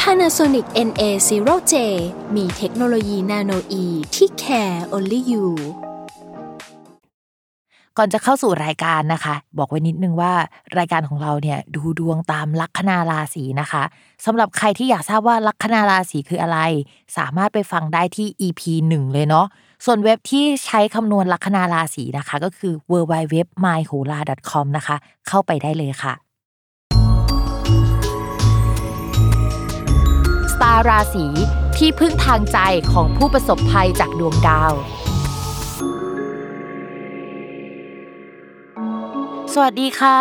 Panasonic NA0J มีเทคโนโลยีนาโนอีที่ care only you ก่อนจะเข้าสู่รายการนะคะ บอกไว้นิดนึงว่ารายการของเราเนี่ยดูดวงตามลัคนาราศีนะคะสำหรับใครที่อยากทราบว่าลัคนาราศีคืออะไร สามารถไปฟังได้ที่ EP 1 เลยเนาะส่วนเว็บที่ใช้คำนวณลัคนาราศีนะคะ ก็คือ w w w m y h o l a c o m นะคะ เข้าไปได้เลยค่ะ ตาราศีที่พึ่งทางใจของผู้ประสบภัยจากดวงดาว สวัสดีค่ะ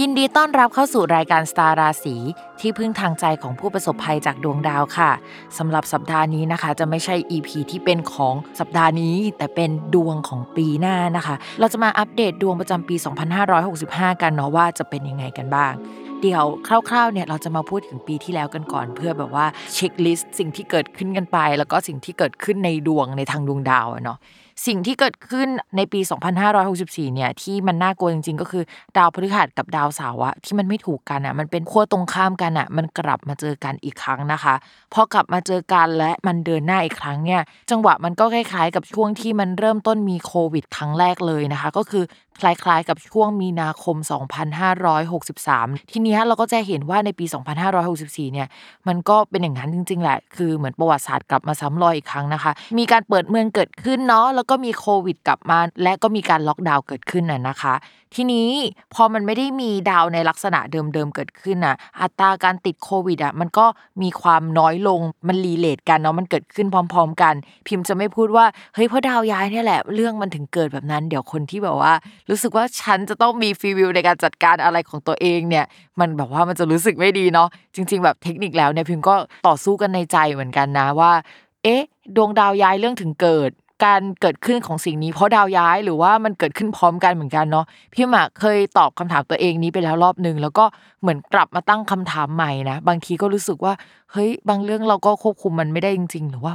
ยินดีต้อนรับเข้าสู่รายการสตาราศีที่พึ่งทางใจของผู้ประสบภัยจากดวงดาวค่ะสำหรับสัปดาห์นี้นะคะ จะไม่ใช่ EP ที่เป็นของสัปดาห์นี้ แต่เป็นดวงของปีหน้านะคะ เราจะมาอัปเดตดวงประจำปี 2565 กันเนาะว่าจะเป็นยังไงกันบ้าง เดียวคร่าวๆเนี่ยเราจะมาพูดถึงปีที่แล้วกันก่อน เพื่อแบบว่าเช็คลิสต์สิ่งที่เกิดขึ้นกันไป แล้วก็สิ่งที่เกิดขึ้นในดวงในทางดวงดาวเนาะสิ่งที่เกิดขึ้นในปี 2564 เนี่ยที่มันน่ากลัวจริง ๆ ก็คือดาวพฤหัสกับดาวเสาร์อะที่มันไม่ถูกกันอะมันเป็นขั้วตรงข้ามกันอะมันกลับมาเจอกันอีกครั้งนะคะพอกลับมาเจอกันและมันเดินหน้าอีกครั้งเนี่ยจังหวะมันก็คล้ายๆ กับช่วงที่มันเริ่มต้นมีโควิดครั้งแรกเลยนะคะ ก็คือ คล้ายๆ กับช่วงมีนาคม 2563 ทีนี้เราก็จะเห็นว่าในปี 2564 เนี่ย มันก็เป็นอย่างนั้นจริง ๆ แหละ คือเหมือนประวัติศาสตร์กลับมาซ้ำรอยอีกครั้งนะคะ มีการเปิดเมืองเกิดขึ้นเนาะ แล้วก็มีโควิดกลับมา และก็มีการล็อกดาวน์เกิดขึ้นน่ะนะคะ ทีนี้พอมันไม่ได้มีดาวในลักษณะเดิมๆ เกิดขึ้นน่ะ อัตราการติดโควิดอะ มันก็มีความน้อยลง มันรีเลทกันเนาะ มันเกิดขึ้นพร้อม ๆ กัน พิมพ์จะไม่พูดว่า เฮ้ย เพราะดาวย้ายเนี่ยแหละ เรื่องมันถึงเกิดแบบนั้น เดี๋ยวคนที่แบบว่ารู้สึกว่าฉันจะต้องมีฟีวิวในการจัดการอะไรของตัวเองเนี่ย มันแบบว่ามันจะรู้สึกไม่ดีเนาะจริง ๆ แบบเทคนิคแล้วเนี่ยพิมก็ต่อสู้กันในใจเหมือนกันนะว่า เอ๊ะ ดวงดาวย้ายเรื่องถึงเกิดการเกิดขึ้นของสิ่งนี้เพราะดาวย้ายหรือว่ามันเกิดขึ้นพร้อมกันเหมือนกันเนาะพี่หมากเคยตอบคำถามตัวเองนี้ไปแล้วรอบนึง แล้วก็เหมือนกลับมาตั้งคำถามใหม่นะ บางทีก็รู้สึกว่าเฮ้ยบางเรื่องเราก็ควบคุมมันไม่ได้จริง ๆ หรือว่า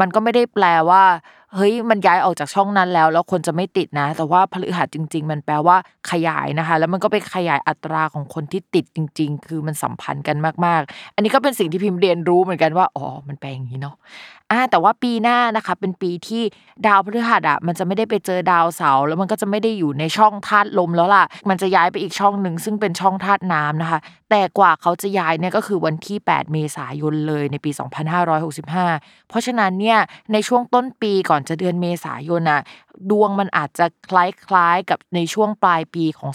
มันก็ไม่ได้แปลว่าเฮ้ยมันย้ายออกจากช่องนั้นแล้ว แล้วคนจะไม่ติดนะ แต่ว่าพฤหัสจริง ๆ มันแปลว่าขยายนะคะ แล้วมันก็ไปขยายอัตราของคนที่ติดจริง ๆ คือมันสัมพันธ์กันมากๆ อันนี้ก็เป็นสิ่งที่พิมพ์เรียนรู้เหมือนกันว่าอ๋อมันแปลอย่างนี้เนาะ อ่าแต่ว่าปีหน้านะคะเป็นปีที่ดาวพฤหัสอะมันจะไม่ได้ไปเจอดาวเสาร์แล้วมันก็จะไม่ได้อยู่ในช่องธาตุลมแล้วล่ะ มันจะย้ายไปอีกช่องหนึ่งซึ่งเป็นช่องธาตุน้ำนะคะ แต่กว่าเขาจะย้ายเนี่ยก็คือวันที่ 8 เมษายนเลยในปี 2565 เพราะฉะนั้นเนี่ยในช่วงต้นปีก่อนจะเดือนเมษายนอะดวงมันอาจจะคล้ายๆกับในช่วงปลายปีของ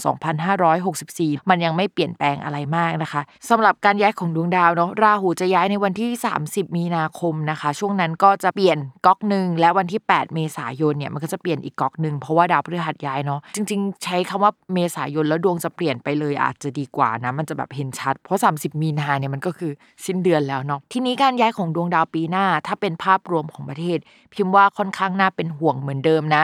2564 มันยังไม่เปลี่ยนแปลงอะไรมากนะคะสำหรับการย้ายของดวงดาวเนาะราหูจะย้ายในวันที่ 30 มีนาคมนะคะ ช่วงนั้นก็จะเปลี่ยนก๊อกหนึ่งและวันที่ 8 เมษายนเนี่ยมันก็จะเปลี่ยนอีกก๊อกหนึ่งเพราะว่าดาวพฤหัสย้ายเนาะจริง ๆ ใช้คำว่าเมษายนแล้วดวงจะเปลี่ยนไปเลยอาจจะดีกว่านะมันจะแบบเห็นชัด เพราะ 30 มีนาเนี่ยมันก็คือสิ้นเดือนแล้วเนาะทีนี้การย้ายของดวงดาวปีหน้า ถ้าเป็นภาพรวมของประเทศ พิมพ์ว่าค่อนข้างน่าเป็นห่วงเหมือนเดิมนะ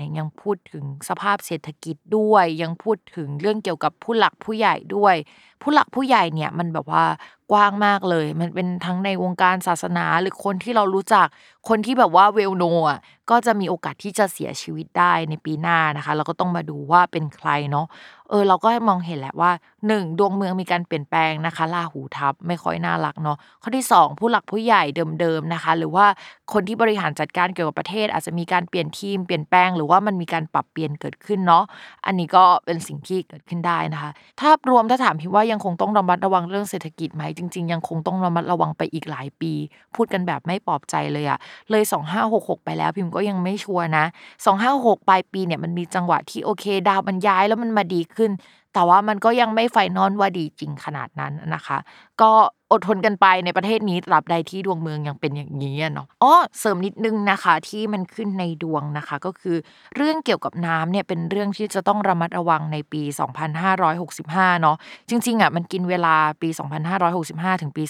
เนี่ยยังพูดถึงสภาพเศรษฐกิจด้วย ยังพูดถึงเรื่องเกี่ยวกับผู้หลักผู้ใหญ่ด้วย ผู้หลักผู้ใหญ่เนี่ยมันแบบว่ากว้างมากเลย มันเป็นทั้งในวงการศาสนาหรือคนที่เรารู้จัก คนที่แบบว่าเวลโนอะก็จะมีโอกาสที่จะเสียชีวิตได้ในปีหน้านะคะ เราก็ต้องมาดูว่าเป็นใครเนาะ เออเราก็มองเห็นแหละว่า 1. ดวงเมืองมีการเปลี่ยนแปลงนะคะลาหูทับไม่ค่อยน่ารักเนาะข้อที่ 2 ผู้หลักผู้ใหญ่เดิมๆนะคะ หรือว่าคนที่บริหารจัดการเกี่ยวกับประเทศ อาจจะมีการเปลี่ยนทีมเปลี่ยนแปลงหรือว่ามันมีการปรับเปลี่ยนเกิดขึ้นเนาะอันนี้ก็เป็นสิ่งที่เกิดขึ้นได้นะคะถ้ารวมถ้าถามพี่ว่ายังคงต้องระมัดระวังเรื่องเศรษฐกิจไหมจริง ๆ ยังคงต้องระมัดระวังไปอีกหลายปี พูดกันแบบไม่ปลอบใจเลยอะเลย 2566 ไปแล้วพิมก็ยังไม่ชัวร์นะ 2566ปลายปีเนี่ยมันมีจังหวะที่โอเค ดาวมันย้ายแล้วมันมาดีขึ้นแต่ว่ามันก็ยังไม่ไฟนอลว่าดีจริงขนาดนั้นนะคะ ก็ อดทนกันไปในประเทศนี้ตราบใดที่ดวงเมืองยังเป็นอย่างนี้เนาะอ๋อเสริมนิดนึงนะคะที่มันขึ้นในดวงนะคะ ก็คือเรื่องเกี่ยวกับน้ำเนี่ยเป็นเรื่องที่จะต้องระมัดระวังในปี 2565 เนาะจริงๆอะมันกินเวลาปี 2565 ถึงปี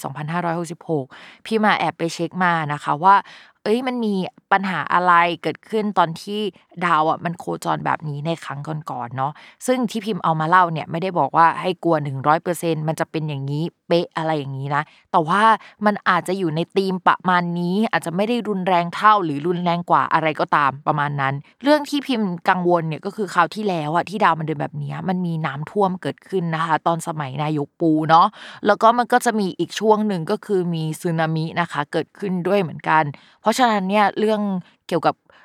2566 พี่มาแอบไปเช็คมานะคะว่าเอ้ยมันมีปัญหาอะไรเกิดขึ้นตอนที่ดาวอะมันโคจรแบบนี้ในครั้งก่อนๆเนาะซึ่งที่พิมพ์เอามาเล่าเนี่ยไม่ได้บอกว่าให้กลัว100%มันจะเป็นอย่างนี้เป๊ะอะไรอย่างนี้นะ แต่ว่ามันอาจจะอยู่ในธีมประมาณนี้ อาจจะไม่ได้รุนแรงเท่าหรือรุนแรงกว่าอะไรก็ตามประมาณนั้น เรื่องที่พิมพ์กังวลเนี่ยก็คือคราวที่แล้วอะที่ดาวมันเดินแบบนี้มันมีน้ำท่วมเกิดขึ้นนะคะ ตอนสมัยนายกปูเนาะแล้วก็มันก็จะมีอีกช่วงหนึ่งก็คือมีสึนามินะคะ เกิดขึ้นด้วยเหมือนกัน เพราะฉะนั้นเนี่ยเรื่องเกี่ยวกับ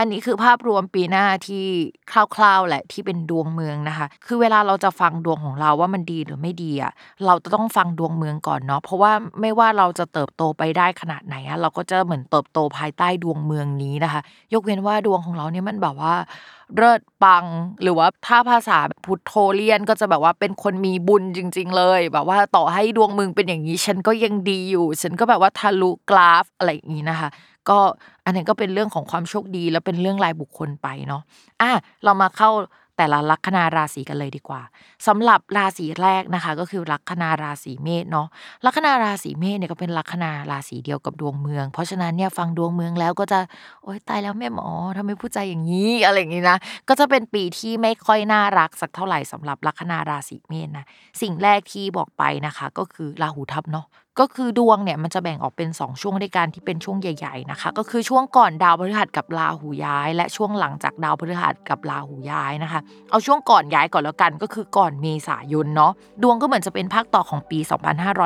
อันนี้คือภาพรวมปีหน้าที่คร่าวๆแหละที่เป็นดวงเมืองนะคะ คือเวลาเราจะฟังดวงของเราว่ามันดีหรือไม่ดีอะเราจะต้องฟังดวงเมืองก่อนเนาะเพราะว่าไม่ว่าเราจะเติบโตไปได้ขนาดไหนอะเราก็จะเหมือนเติบโตภายใต้ดวงเมืองนี้นะคะ ยกเว้นว่าดวงของเราเนี่ยมันแบบว่าเลิศปังหรือว่าถ้าภาษาพุทโธเลียนก็จะแบบว่าเป็นคนมีบุญจริง ๆ เลย แบบว่าต่อให้ดวงเมืองเป็นอย่างนี้ ฉันก็ยังดีอยู่ ฉันก็แบบว่าทะลุกราฟอะไรอย่างนี้นะคะ ก็อันนี้ก็เป็นเรื่องของความโชคดี แล้วเป็นเรื่องรายบุคคลไปเนาะอะเรามาเข้าแต่ละลัคนาราศีกันเลยดีกว่าสำหรับราศีแรกนะคะ ก็คือลัคนาราศีเมษเนาะลัคนาราศีเมษเนี่ยก็เป็นลัคนาราศีเดียวกับดวงเมือง เพราะฉะนั้นเนี่ยฟังดวงเมืองแล้วก็จะโอ๊ยตายแล้วแม่หมอทำไมพูดใจอย่างนี้อะไรอย่างนี้นะก็จะเป็นปีที่ไม่ค่อยน่ารักสักเท่าไหร่สำหรับลัคนาราศีเมษนะสิ่งแรกที่บอกไปนะคะ ก็คือราหูทับเนาะ ก็คือดวงเนี่ยมันจะแบ่งออกเป็น 2 ช่วงด้วยกันที่เป็นช่วงใหญ่ๆนะคะ ก็คือช่วงก่อนดาวพฤหัสกับราหูย้าย และช่วงหลังจากดาวพฤหัสกับราหูย้ายนะคะ เอาช่วงก่อนย้ายก่อนแล้วกันก็คือก่อนเมษายนเนาะดวงก็เหมือนจะเป็นภาคต่อของปี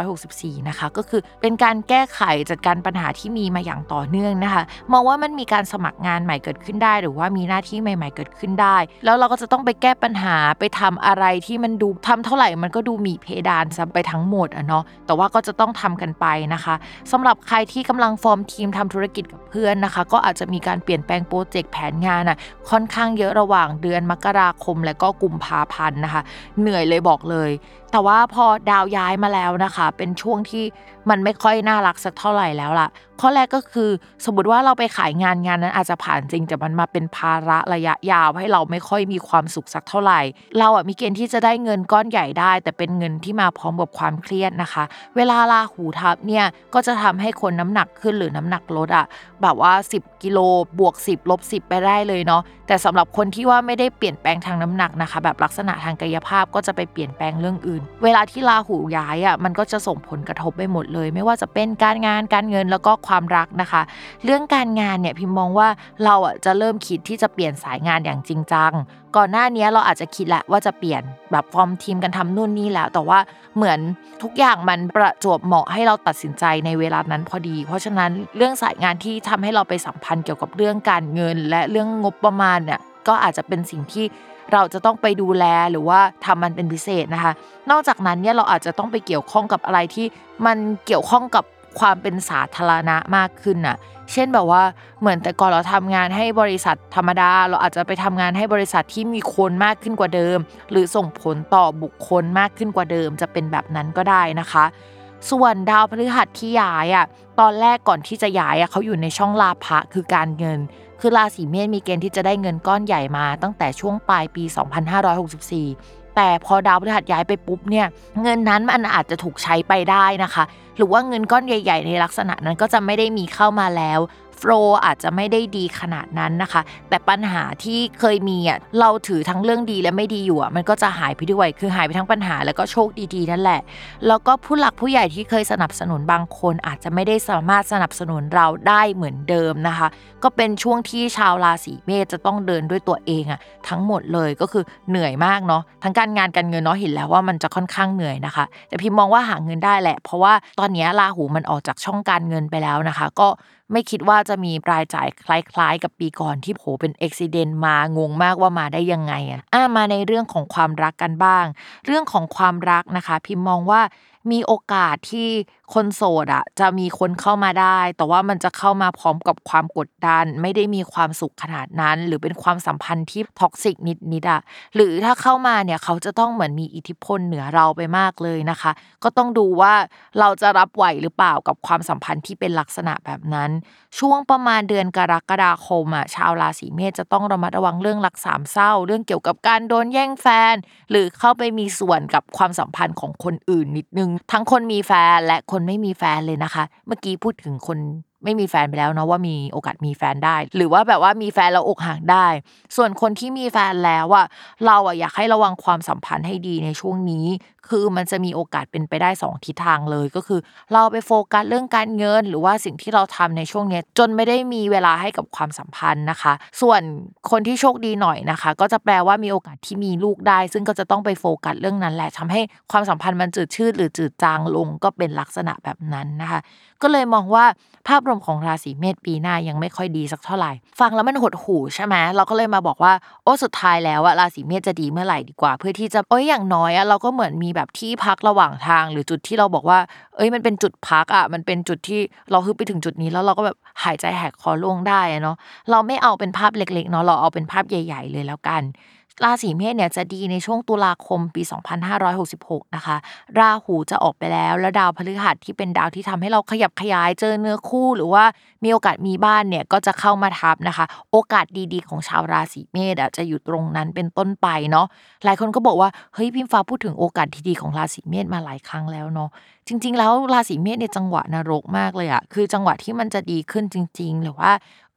2564 นะคะ ก็คือเป็นการแก้ไขจัดการปัญหาที่มีมาอย่างต่อเนื่องนะคะมองว่ามันมีการสมัครงานใหม่เกิดขึ้นได้ หรือว่ามีหน้าที่ใหม่ ๆ เกิดขึ้นได้ แล้วเราก็จะต้องไปแก้ปัญหาไปทำอะไรที่มันดูทำเท่าไหร่มันก็ดูมีเพดานซ้ำไปทั้งหมดอะเนาะแต่ว่าก็จะต้องทำกันไปนะคะสำหรับใครที่กำลังฟอร์มทีมทำธุรกิจกับเพื่อนนะคะ ก็อาจจะมีการเปลี่ยนแปลงโปรเจกต์แผนงานอะค่อนข้างเยอะระหว่างเดือนมกราคมและก็กุมภาพันธ์นะคะ เหนื่อยเลยบอกเลยแต่ว่าพอดาวย้ายมาแล้วนะคะ เป็นช่วงที่มันไม่ค่อยน่ารักสักเท่าไหร่แล้วล่ะ ข้อแรกก็คือสมมติว่าเราไปขายงานงานนั้นอาจจะผ่านจริง แต่มันมาเป็นภาระระยะยาวให้เราไม่ค่อยมีความสุขสักเท่าไหร่ เราอะมีเกณฑ์ที่จะได้เงินก้อนใหญ่ได้ แต่เป็นเงินที่มาพร้อมกับความเครียดนะคะ เวลาลาหูทับเนี่ยก็จะทำให้คนน้ำหนักขึ้นหรือน้ำหนักลดอะแบบว่า 10 กิโลบวก 10ลบ10 ไปได้เลยเนาะแต่สำหรับคนที่ว่าไม่ได้เปลี่ยนแปลงทางน้ำหนักนะคะ แบบลักษณะทางกายภาพก็จะไปเปลี่ยนแปลงเรื่องอื่นเวลาที่ลาหูย้ายอะมันก็จะส่งผลกระทบไปหมดเลย ไม่ว่าจะเป็นการงานการเงินแล้วก็ความรักนะคะ เรื่องการงานเนี่ยพิมมองว่าเราอะจะเริ่มคิดที่จะเปลี่ยนสายงานอย่างจริงจังก่อนหน้านี้เราอาจจะคิดแหละว่าจะเปลี่ยนแบบฟอร์มทีมกันทำนู่นนี่แล้ว แต่ว่าเหมือนทุกอย่างมันประจวบเหมาะให้เราตัดสินใจในเวลานั้นพอดี เพราะฉะนั้นเรื่องสายงานที่ทำให้เราไปสัมพันธ์เกี่ยวกับเรื่องการเงิน และเรื่องงบประมาณเนี่ยก็อาจจะเป็นสิ่งที่ เราจะต้องไปดูแลหรือว่าทำมันเป็นพิเศษนะคะ นอกจากนั้นเนี่ยเราอาจจะต้องไปเกี่ยวข้องกับอะไรที่มันเกี่ยวข้องกับความเป็นสาธารณะมากขึ้นน่ะ เช่นแบบว่าเหมือนแต่ก่อนเราทำงานให้บริษัทธรรมดา เราอาจจะไปทำงานให้บริษัทที่มีคนมากขึ้นกว่าเดิม หรือส่งผลต่อบุคคลมากขึ้นกว่าเดิม จะเป็นแบบนั้นก็ได้นะคะ ส่วนดาวพฤหัสที่ย้ายอะตอนแรกก่อนที่จะย้ายอะเขาอยู่ในช่องลาภะคือการเงิน คือราศีเมษมีเกณฑ์ที่จะได้เงินก้อนใหญ่มาตั้งแต่ช่วงปลายปี 2564 แต่พอดาวพฤหัสย้ายไปปุ๊บเนี่ยเงินนั้นมันอาจจะถูกใช้ไปได้นะคะ หรือว่าเงินก้อนใหญ่ ๆ ในลักษณะนั้นก็จะไม่ได้มีเข้ามาแล้ว โฟลอาจจะไม่ได้ดีขนาดนั้นนะคะ แต่ปัญหาที่เคยมีอะเราถือทั้งเรื่องดีและไม่ดีอยู่อะมันก็จะหายไปด้วยคือหายไปทั้งปัญหาแล้วก็โชคดีๆนั่นแหละ แล้วก็ผู้หลักผู้ใหญ่ที่เคยสนับสนุนบางคนอาจจะไม่ได้สามารถสนับสนุนเราได้เหมือนเดิมนะคะ ก็เป็นช่วงที่ชาวราศีเมษจะต้องเดินด้วยตัวเองอะทั้งหมดเลยก็คือเหนื่อยมากเนาะทั้งการงานการเงินเนาะเห็นแล้วว่ามันจะค่อนข้างเหนื่อยนะคะ แต่พิมมองว่าหาเงินได้แหละ เพราะว่าตอนนี้ราหูมันออกจากช่องการเงินไปแล้วนะคะ ก็ ไม่คิดว่าจะมีรายจ่ายคล้ายๆ กับปีก่อนที่โผเป็นอุบิเหตุมางงมากว่ามาได้ยังไงอะอ่ามาในเรื่องของความรักกันบ้าง เรื่องของความรักนะคะ พิมมองว่ามีโอกาสที่ คนโสดอะจะมีคนเข้ามาได้ แต่ว่ามันจะเข้ามาพร้อมกับความกดดัน ไม่ได้มีความสุขขนาดนั้น หรือเป็นความสัมพันธ์ที่ toxic นิดๆอะหรือถ้าเข้ามาเนี่ยเขาจะต้องเหมือนมีอิทธิพลเหนือเราไปมากเลยนะคะ ก็ต้องดูว่าเราจะรับไหวหรือเปล่ากับความสัมพันธ์ที่เป็นลักษณะแบบนั้น ช่วงประมาณเดือนกรกฎาคมอะชาวราศีเมษจะต้องระมัดระวังเรื่องรักสามเศร้า เรื่องเกี่ยวกับการโดนแย่งแฟน หรือเข้าไปมีส่วนกับความสัมพันธ์ของคนอื่นนิดนึง ทั้งคนมีแฟนและคนไม่มีแฟนเลยนะคะ เมื่อกี้พูดถึงคน ไม่มีแฟนไปแล้วเนาะว่ามีโอกาสมีแฟนได้ หรือว่าแบบว่ามีแฟนแล้วอกหักได้ ส่วนคนที่มีแฟนแล้วอะเราอะอยากให้ระวังความสัมพันธ์ให้ดีในช่วงนี้ คือมันจะมีโอกาสเป็นไปได้2ทิศทางเลยก็คือ เราไปโฟกัสเรื่องการเงิน หรือว่าสิ่งที่เราทำในช่วงนี้จนไม่ได้มีเวลาให้กับความสัมพันธ์นะคะ ส่วนคนที่โชคดีหน่อยนะคะ ก็จะแปลว่ามีโอกาสที่มีลูกได้ ซึ่งก็จะต้องไปโฟกัสเรื่องนั้นแหละทำให้ความสัมพันธ์มันจืดชืดหรือจืดจางลงก็เป็นลักษณะแบบนั้นนะคะ ก็เลยมองว่าภาพรวมของราศีเมษปีหน้ายังไม่ค่อยดีสักเท่าไหร่ ฟังแล้วมันหดหู่ใช่ไหมเราก็เลยมาบอกว่าโอ้สุดท้ายแล้วอะราศีเมษจะดีเมื่อไหร่ดีกว่า เพื่อที่จะเอ้ยอย่างน้อยอะเราก็เหมือนมีแบบที่พักระหว่างทาง หรือจุดที่เราบอกว่า เอ้ยมันเป็นจุดพักอะมันเป็นจุดที่เราฮึบไปถึงจุดนี้แล้วเราก็แบบหายใจแหกคอล่วงได้เนาะเราไม่เอาเป็นภาพเล็กๆเนาะเราเอาเป็นภาพใหญ่ ๆ เลยแล้วกัน ราศีเมษเนี่ยจะดีในช่วงตุลาคมปี 2566 นะคะ ราหูจะออกไปแล้ว แล้วดาวพฤหัสที่เป็นดาวที่ทำให้เราขยับขยายเจอเนื้อคู่ หรือว่ามีโอกาสมีบ้านเนี่ยก็จะเข้ามาทับนะคะ โอกาสดีๆ ของชาวราศีเมษจะอยู่ตรงนั้นเป็นต้นไปเนาะหลายคนก็บอกว่าเฮ้ยพิมฟ้าพูดถึงโอกาสที่ดีของราศีเมษมาหลายครั้งแล้วเนาะจจริง ๆ แล้วราศีเมษในจังหวะนรกมากเลยอะคือจังหวะที่มันจะดีขึ้นจริง ๆ หรือว่า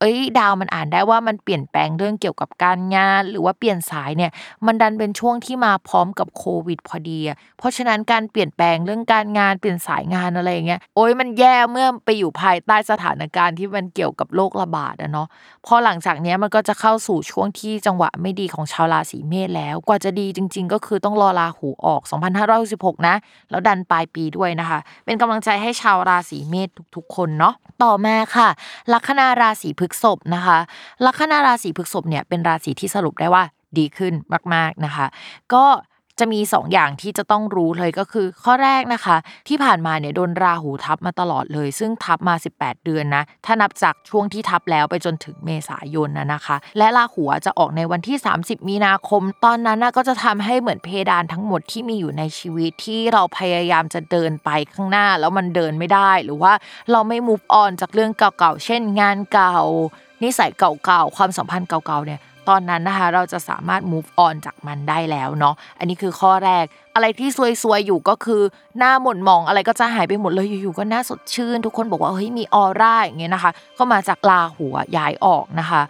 เอ้ยดาวมันอ่านได้ว่ามันเปลี่ยนแปลงเรื่องเกี่ยวกับการงาน หรือว่าเปลี่ยนสายเนี่ยมันดันเป็นช่วงที่มาพร้อมกับโควิดพอดี เพราะฉะนั้นการเปลี่ยนแปลงเรื่องการงานเปลี่ยนสายงานอะไรอย่างเงี้ยโอ้ยมันแย่เมื่อไปอยู่ภายใต้สถานการณ์ที่มันเกี่ยวกับโรคระบาดอะเนาะพอหลังจากนี้มันก็จะเข้าสู่ช่วงที่จังหวะไม่ดีของชาวราศีเมษแล้ว กว่าจะดีจริง ๆ ก็คือต้องรอราหูออก 2566 นะ แล้วดันปลายปีด้วยนะคะ เป็นกำลังใจให้ชาวราศีเมษทุกๆ คนเนาะต่อมาค่ะ ลัคนาราศีพฤษภนะคะลัคนาราศีพฤกษภเนี่ยเป็นราศีที่สรุปได้ว่าดีขึ้นมาก ๆนะคะ ก็ จะมี2ออย่างที่จะต้องรู้เลยก็คือ ข้อแรกนะคะ ที่ผ่านมาเนี่ยโดนราหูทับมาตลอดเลย ซึ่งทับมา 18 เดือนนะ ถ้านับจากช่วงที่ทับแล้วไปจนถึงเมษายนนะนะคะ และราหูจะออกในวันที่ 30 มีนาคม ตอนนั้นนะก็จะทำให้เหมือนเพดานทั้งหมดที่มีอยู่ในชีวิตที่เราพยายามจะเดินไปข้างหน้าแล้วมันเดินไม่ได้ หรือว่าเราไม่ move on จากเรื่องเก่าๆ เช่นงานเก่านิสัยเก่าๆ ความสัมพันธ์เก่าๆ เนี่ย ตอนนั้นนะคะเราจะสามารถ move on จากมันได้แล้วเนาะอันนี้คือข้อแรก อะไรที่ซวยๆอยู่ก็คือ หน้าหม่นมองอะไรก็จะหายไปหมดเลยอยู่ๆก็หน้าสดชื่น ทุกคนบอกว่าเฮ้ยมีออร่าอย่างเงี้ยนะคะ ก็มาจากลาหัวย้ายออกนะคะ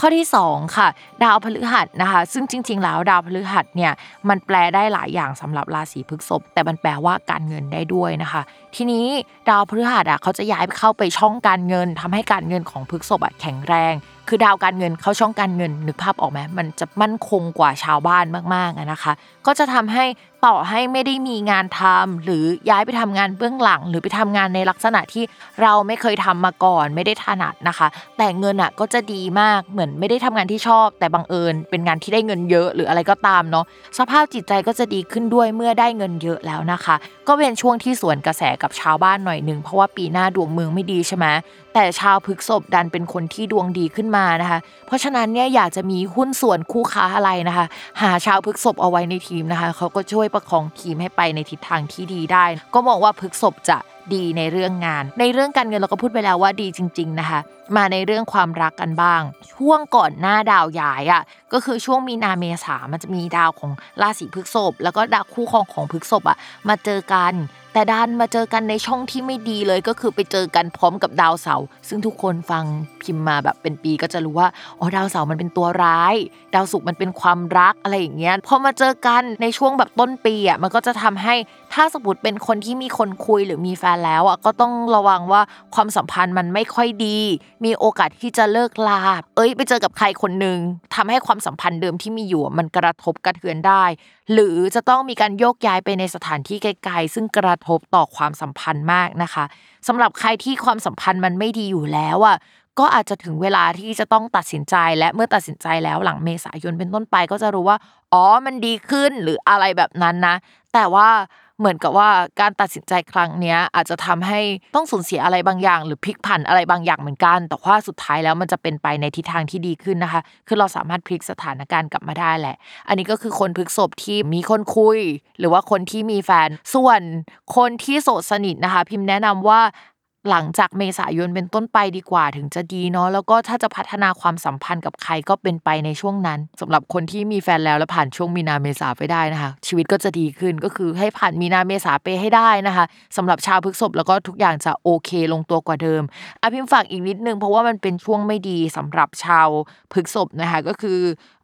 ข้อที่ 2 ค่ะ ดาวพฤหัสนะคะ ซึ่งจริง ๆ แล้วดาวพฤหัสเนี่ยมันแปลได้หลายอย่างสำหรับราศีพฤษภแต่มันแปลว่าการเงินได้ด้วยนะคะ ทีนี้ดาวพฤหัสอะเขาจะย้ายเข้าไปช่องการเงินทำให้การเงินของพฤษภอะแข็งแรงคือดาวการเงินเข้าช่องการเงินนึกภาพออกไหมมันจะมั่นคงกว่าชาวบ้านมากๆนะคะ ก็จะทำให้ ต่อให้ไม่ได้มีงานทำหรือย้ายไปทำงานเบื้องหลัง หรือไปทำงานในลักษณะที่เราไม่เคยทำมาก่อน ไม่ได้ถนัดนะคะ แต่เงินอะก็จะดีมากเหมือนไม่ได้ทำงานที่ชอบ แต่บังเอิญ เป็นงานที่ได้เงินเยอะหรืออะไรก็ตามเนาะสภาพจิตใจก็จะดีขึ้นด้วยเมื่อได้เงินเยอะแล้วนะคะ ก็เป็นช่วงที่สวนกระแสกับชาวบ้านหน่อยหนึ่งเพราะว่าปีหน้าดวงเมืองไม่ดีใช่ไหม แต่ชาวพฤกษบดันเป็นคนที่ดวงดีขึ้นมานะคะ เพราะฉะนั้นเนี่ยอยากจะมีหุ้นส่วนคู่ค้าอะไรนะคะ หาชาวพฤกษบเอาไว้ในทีมนะคะเขาก็ช่วยประคองทีมให้ไปในทิศทางที่ดีได้ ก็มองว่าพฤกษบจะดีในเรื่องงาน ในเรื่องการเงินเราก็พูดไปแล้วว่าดีจริง ๆนะคะ มาในเรื่องความรักกันบ้าง ช่วงก่อนหน้าดาวย้ายอะก็คือช่วงมีนาเมษามันจะมีดาวของราศีพฤกษภแล้วก็ดาวคู่ครองของพฤกษภอะมาเจอกัน แต่ดันมาเจอกันในช่องที่ไม่ดีเลยก็คือไปเจอกันพร้อมกับดาวเสาร์ซึ่งทุกคนฟังพิมพ์มาแบบเป็นปีก็จะรู้ว่าอ๋อดาวเสาร์มันเป็นตัวร้าย ดาวศุกร์มันเป็นความรักอะไรอย่างเงี้ยพอมาเจอกันในช่วงแบบต้นปีอะมันก็จะทำให้ถ้าสมมติเป็นคนที่มีคนคุยหรือมีแฟนแล้วอะก็ต้องระวังว่าความสัมพันธ์มันไม่ค่อยดี มีโอกาสที่จะเลิกลาเอ้ย ไปเจอกับใครคนหนึ่งทำให้ความสัมพันธ์เดิมที่มีอยู่มันกระทบกระเทือนได้ หรือจะต้องมีการโยกย้ายไปในสถานที่ไกลๆ ซึ่งกระทบต่อความสัมพันธ์มากนะคะสำหรับใครที่ความสัมพันธ์มันไม่ดีอยู่แล้วอะก็อาจจะถึงเวลาที่จะต้องตัดสินใจและเมื่อตัดสินใจแล้วหลังเมษายนเป็นต้นไปก็จะรู้ว่า อ๋อมันดีขึ้นหรืออะไรแบบนั้นนะ แต่ว่า เหมือนกับว่าการตัดสินใจครั้งนี้อาจจะทำให้ต้องสูญเสียอะไรบางอย่าง หรือพลิกผันอะไรบางอย่างเหมือนกัน แต่ว่าสุดท้ายแล้วมันจะเป็นไปในทิศทางที่ดีขึ้นนะคะ คือเราสามารถพลิกสถานการณ์กลับมาได้แหละ อันนี้ก็คือคนพฤกษบที่มีคนคุย หรือว่าคนที่มีแฟน ส่วนคนที่โสดสนิทนะคะ พิมพ์แนะนำว่า หลังจากเมษายนเป็นต้นไปดีกว่าถึงจะดีเนาะแล้วก็ถ้าจะพัฒนาความสัมพันธ์กับใครก็เป็นไปในช่วงนั้นสำหรับคนที่มีแฟนแล้วแล้วผ่านช่วงมีนาเมษาไปได้นะคะ ชีวิตก็จะดีขึ้นก็คือให้ผ่านมีนาเมษาไปให้ได้นะคะสำหรับชาวพฤกษภแล้วก็ทุกอย่างจะโอเคลงตัวกว่าเดิมอภิมฝากอีกนิดนึงเพราะว่ามันเป็นช่วงไม่ดีสำหรับชาวพฤกษภนะคะก็คือ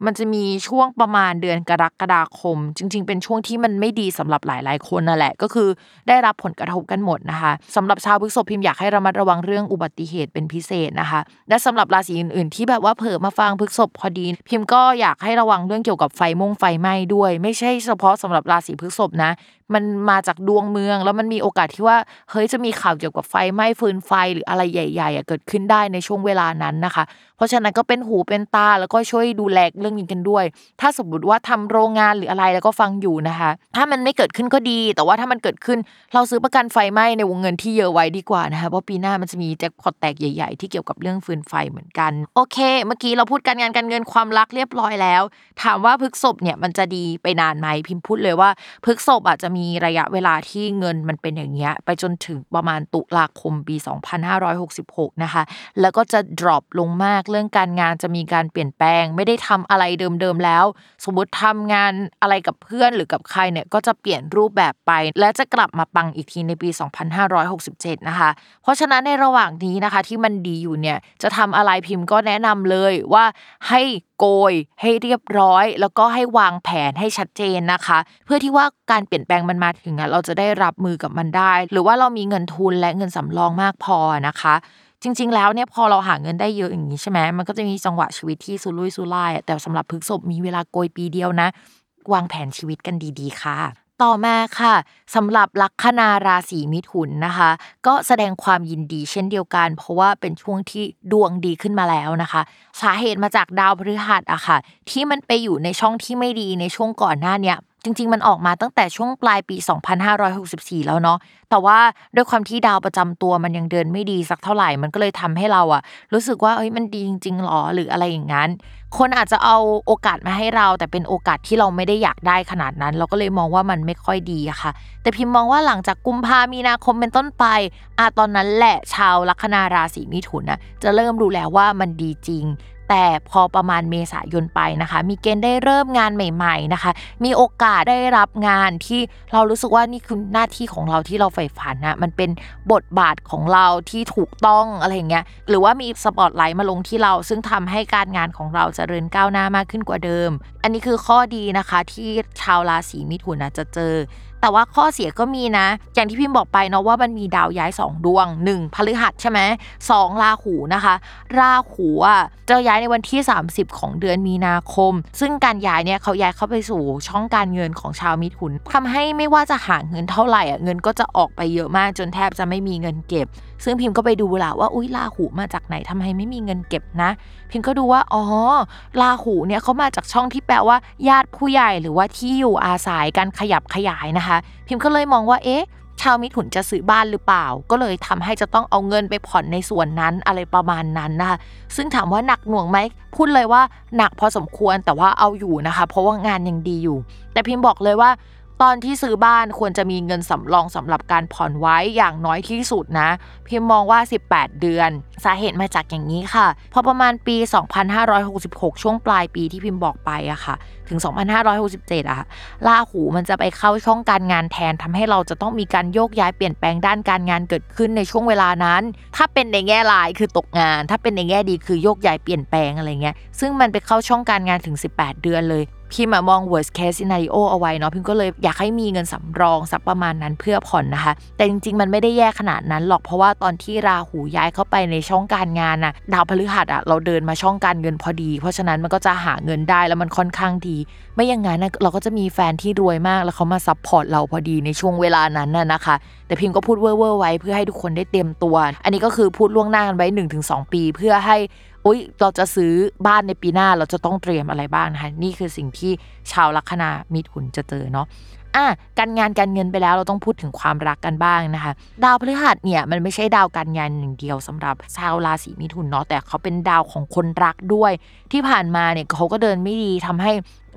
มันจะมีช่วงประมาณเดือนกรกฎาคม จริง ๆ เป็นช่วงที่มันไม่ดีสำหรับหลาย ๆ คนนั่นแหละ ก็คือได้รับผลกระทบกันหมดนะคะสำหรับชาวพฤกษภพิมอยากให้ระมัดระวังเรื่องอุบัติเหตุเป็นพิเศษนะคะ และสำหรับราศีอื่นๆ ที่แบบว่าเผลอมาฟังพฤกษบพอดี พิมพ์ก็อยากให้ระวังเรื่องเกี่ยวกับไฟมงไฟไหม้ด้วย ไม่ใช่เฉพาะสำหรับราศีพฤกษบนะ มันมาจากดวงเมือง แล้วมันมีโอกาสที่ว่าเฮ้ยจะมีข่าวเกี่ยวกับไฟไหม้ฟืนไฟหรืออะไรใหญ่ๆเกิดขึ้นได้ในช่วงเวลานั้นนะคะ เพราะฉะนั้นก็เป็นหูเป็นตาแล้วก็ช่วยดูแลเรื่องนี้กันด้วย ถ้าสมมติว่าทำโรงงานหรืออะไรแล้วก็ฟังอยู่นะคะ ถ้ามันไม่เกิดขึ้นก็ดี แต่ว่าถ้ามันเกิดขึ้นเราซื้อประกันไฟไหม้ในวงเงินที่เยอะไว้ดีกว่านะคะเพราะปีหน้ามันจะมีแจ็คพอตแตกใหญ่ ๆ ที่เกี่ยวกับเรื่องฟืนไฟเหมือนกัน โอเค เมื่อกี้เราพูดการงานการเงินความรักเรียบร้อยแล้ว ถามว่าพฤกษบเนี่ยมันจะดีไปนานไหมพิมพ์พูดเลยว่าพฤกษบอาจจะมีมีระยะเวลาที่เงินมันเป็นอย่างเงี้ยไปจนถึงประมาณตุลาคมปี 2566 นะคะ แล้วก็จะ drop ลงมากเรื่องการงานจะมีการเปลี่ยนแปลง ไม่ได้ทำอะไรเดิมๆแล้ว สมมติทำงานอะไรกับเพื่อนหรือกับใครเนี่ยก็จะเปลี่ยนรูปแบบไป และจะกลับมาปังอีกทีในปี 2567 นะคะ เพราะฉะนั้นในระหว่างนี้นะคะที่มันดีอยู่เนี่ยจะทำอะไรพิมพ์ก็แนะนำเลยว่าให้ โกยให้เรียบร้อย แล้วก็ให้วางแผนให้ชัดเจนนะคะ เพื่อที่ว่าการเปลี่ยนแปลงมันมาถึงอะเราจะได้รับมือกับมันได้ หรือว่าเรามีเงินทุนและเงินสำรองมากพอนะคะ จริง ๆ แล้วเนี่ยพอเราหาเงินได้เยอะอย่างนี้ใช่ไหมมันก็จะมีจังหวะชีวิตที่สุรุ่ยสุร่ายแต่สำหรับพฤกษบมีเวลาโกยปีเดียวนะ วางแผนชีวิตกันดี ๆ ค่ะ ต่อมาค่ะสำหรับลัคนาราศีมิถุนนะคะ ก็แสดงความยินดีเช่นเดียวกัน เพราะว่าเป็นช่วงที่ดวงดีขึ้นมาแล้วนะคะ สาเหตุมาจากดาวพฤหัสอะค่ะ ที่มันไปอยู่ในช่องที่ไม่ดีในช่วงก่อนหน้าเนี้ย จริง ๆ มันออกมาตั้งแต่ช่วงปลายปี 2564 แล้วเนาะแต่ว่าด้วยความที่ดาวประจำตัวมันยังเดินไม่ดีสักเท่าไหร่มันก็เลยทำให้เราอะรู้สึกว่าเอ้ยมันดีจริงๆหรอหรืออะไรอย่างนั้น คนอาจจะเอาโอกาสมาให้เรา แต่เป็นโอกาสที่เราไม่ได้อยากได้ขนาดนั้น เราก็เลยมองว่ามันไม่ค่อยดีอะค่ะ แต่พิมพ์มองว่าหลังจากกุมภามีนาคมเป็นต้นไปอะตอนนั้นแหละชาวลัคนาราศีมิถุนนะจะเริ่มรู้แล้วว่ามันดีจริง แต่พอประมาณเมษายนไปนะคะ มีเกณฑ์ได้เริ่มงานใหม่ ๆนะคะ มีโอกาสได้รับงานที่เรารู้สึกว่านี่คือหน้าที่ของเราที่เราใฝ่ฝันนะมันเป็นบทบาทของเราที่ถูกต้องอะไรอย่างเงี้ยหรือว่ามีสปอตไลท์มาลงที่เรา ซึ่งทำให้การงานของเราจเจริญก้าวหน้ามากขึ้นกว่าเดิม อันนี้คือข้อดีนะคะที่ชาวราศีมิถุนจะเจอ แต่ว่าข้อเสียก็มีนะ อย่างที่พิมพ์บอกไปเนาะว่ามันมีดาวย้าย 2 ดวง 1พฤหัสใช่ไหมสองราหูนะคะ ราหูอะจะย้ายในวันที่ 30 ของเดือนมีนาคม ซึ่งการย้ายเนี่ยเขาย้ายเข้าไปสู่ช่องการเงินของชาวมิถุนทำให้ไม่ว่าจะหาเงินเท่าไหร่อะเงินก็จะออกไปเยอะมากจนแทบจะไม่มีเงินเก็บ ซึ่งพิมพ์ก็ไปดูละว่าอุ้ยราหูมาจากไหนทำไมไม่มีเงินเก็บนะ พิมพ์ก็ดูว่าอ๋อราหูเนี่ยเขามาจากช่องที่แปลว่า ญาติผู้ใหญ่หรือว่าที่อยู่อาศัยการขยับขยายนะคะ พิมพ์ก็เลยมองว่าเอ๊ะชาวมิถุนจะซื้อบ้านหรือเปล่า ก็เลยทำให้จะต้องเอาเงินไปผ่อนในส่วนนั้นอะไรประมาณนั้นนะคะ ซึ่งถามว่าหนักหน่วงไหม พูดเลยว่าหนักพอสมควรแต่ว่าเอาอยู่นะคะ เพราะว่างานยังดีอยู่ แต่พิมพ์บอกเลยว่า ตอนที่ซื้อบ้านควรจะมีเงินสำรองสำหรับการผ่อนไว้อย่างน้อยที่สุดนะ พิมมองว่า 18 เดือน สาเหตุมาจากอย่างนี้ค่ะ พอประมาณปี 2566 ช่วงปลายปีที่พิมพ์บอกไปอะค่ะ ถึง 2567อะลาหูมันจะไปเข้าช่องการงานแทนทำให้เราจะต้องมีการโยกย้ายเปลี่ยนแปลงด้านการงานเกิดขึ้นในช่วงเวลานั้น ถ้าเป็นในแง่ร้ายคือตกงาน ถ้าเป็นในแง่ดีคือโยกย้ายเปลี่ยนแปลงอะไรเงี้ยซึ่งมันไปเข้าช่องการงานถึง 18 เดือนเลยพิมมอง worst case scenario เอาไว้เนาะพิมก็เลยอยากให้มีเงินสำรองสักประมาณนั้นเพื่อผ่อนนะคะ แต่จริงๆ มันไม่ได้แย่ขนาดนั้นหรอกเพราะว่าตอนที่ราหูย้ายเข้าไปในช่องการงานน่ะดาวพฤหัสอะเราเดินมาช่องการเงินพอดี เพราะฉะนั้นมันก็จะหาเงินได้แล้วมันค่อนข้างดีไม่อย่างนั้นนะเราก็จะมีแฟนที่รวยมากแล้วเขามา support เราพอดีในช่วงเวลานั้นน่ะนะคะ แต่พิมก็พูดเว่อร์ไว้เพื่อให้ทุกคนได้เตรียมตัว อันนี้ก็คือพูดล่วงหน้ากันไว้ 1-2 ปี เพื่อให้โอุ้ยเราจะซื้อบ้านในปีหน้าเราจะต้องเตรียมอะไรบ้างนะคะนี่คือสิ่งที่ชาวลัคนามิถุนจะเจอเนาะอะการงานการเงินไปแล้วเราต้องพูดถึงความรักกันบ้างนะคะ ดาวพฤหัสเนี่ยมันไม่ใช่ดาวการงานหนึ่งเดียวสำหรับชาวราศีมิถุนเนาะแต่เขาเป็นดาวของคนรักด้วย ที่ผ่านมาเนี่ยเขาก็เดินไม่ดีทำให้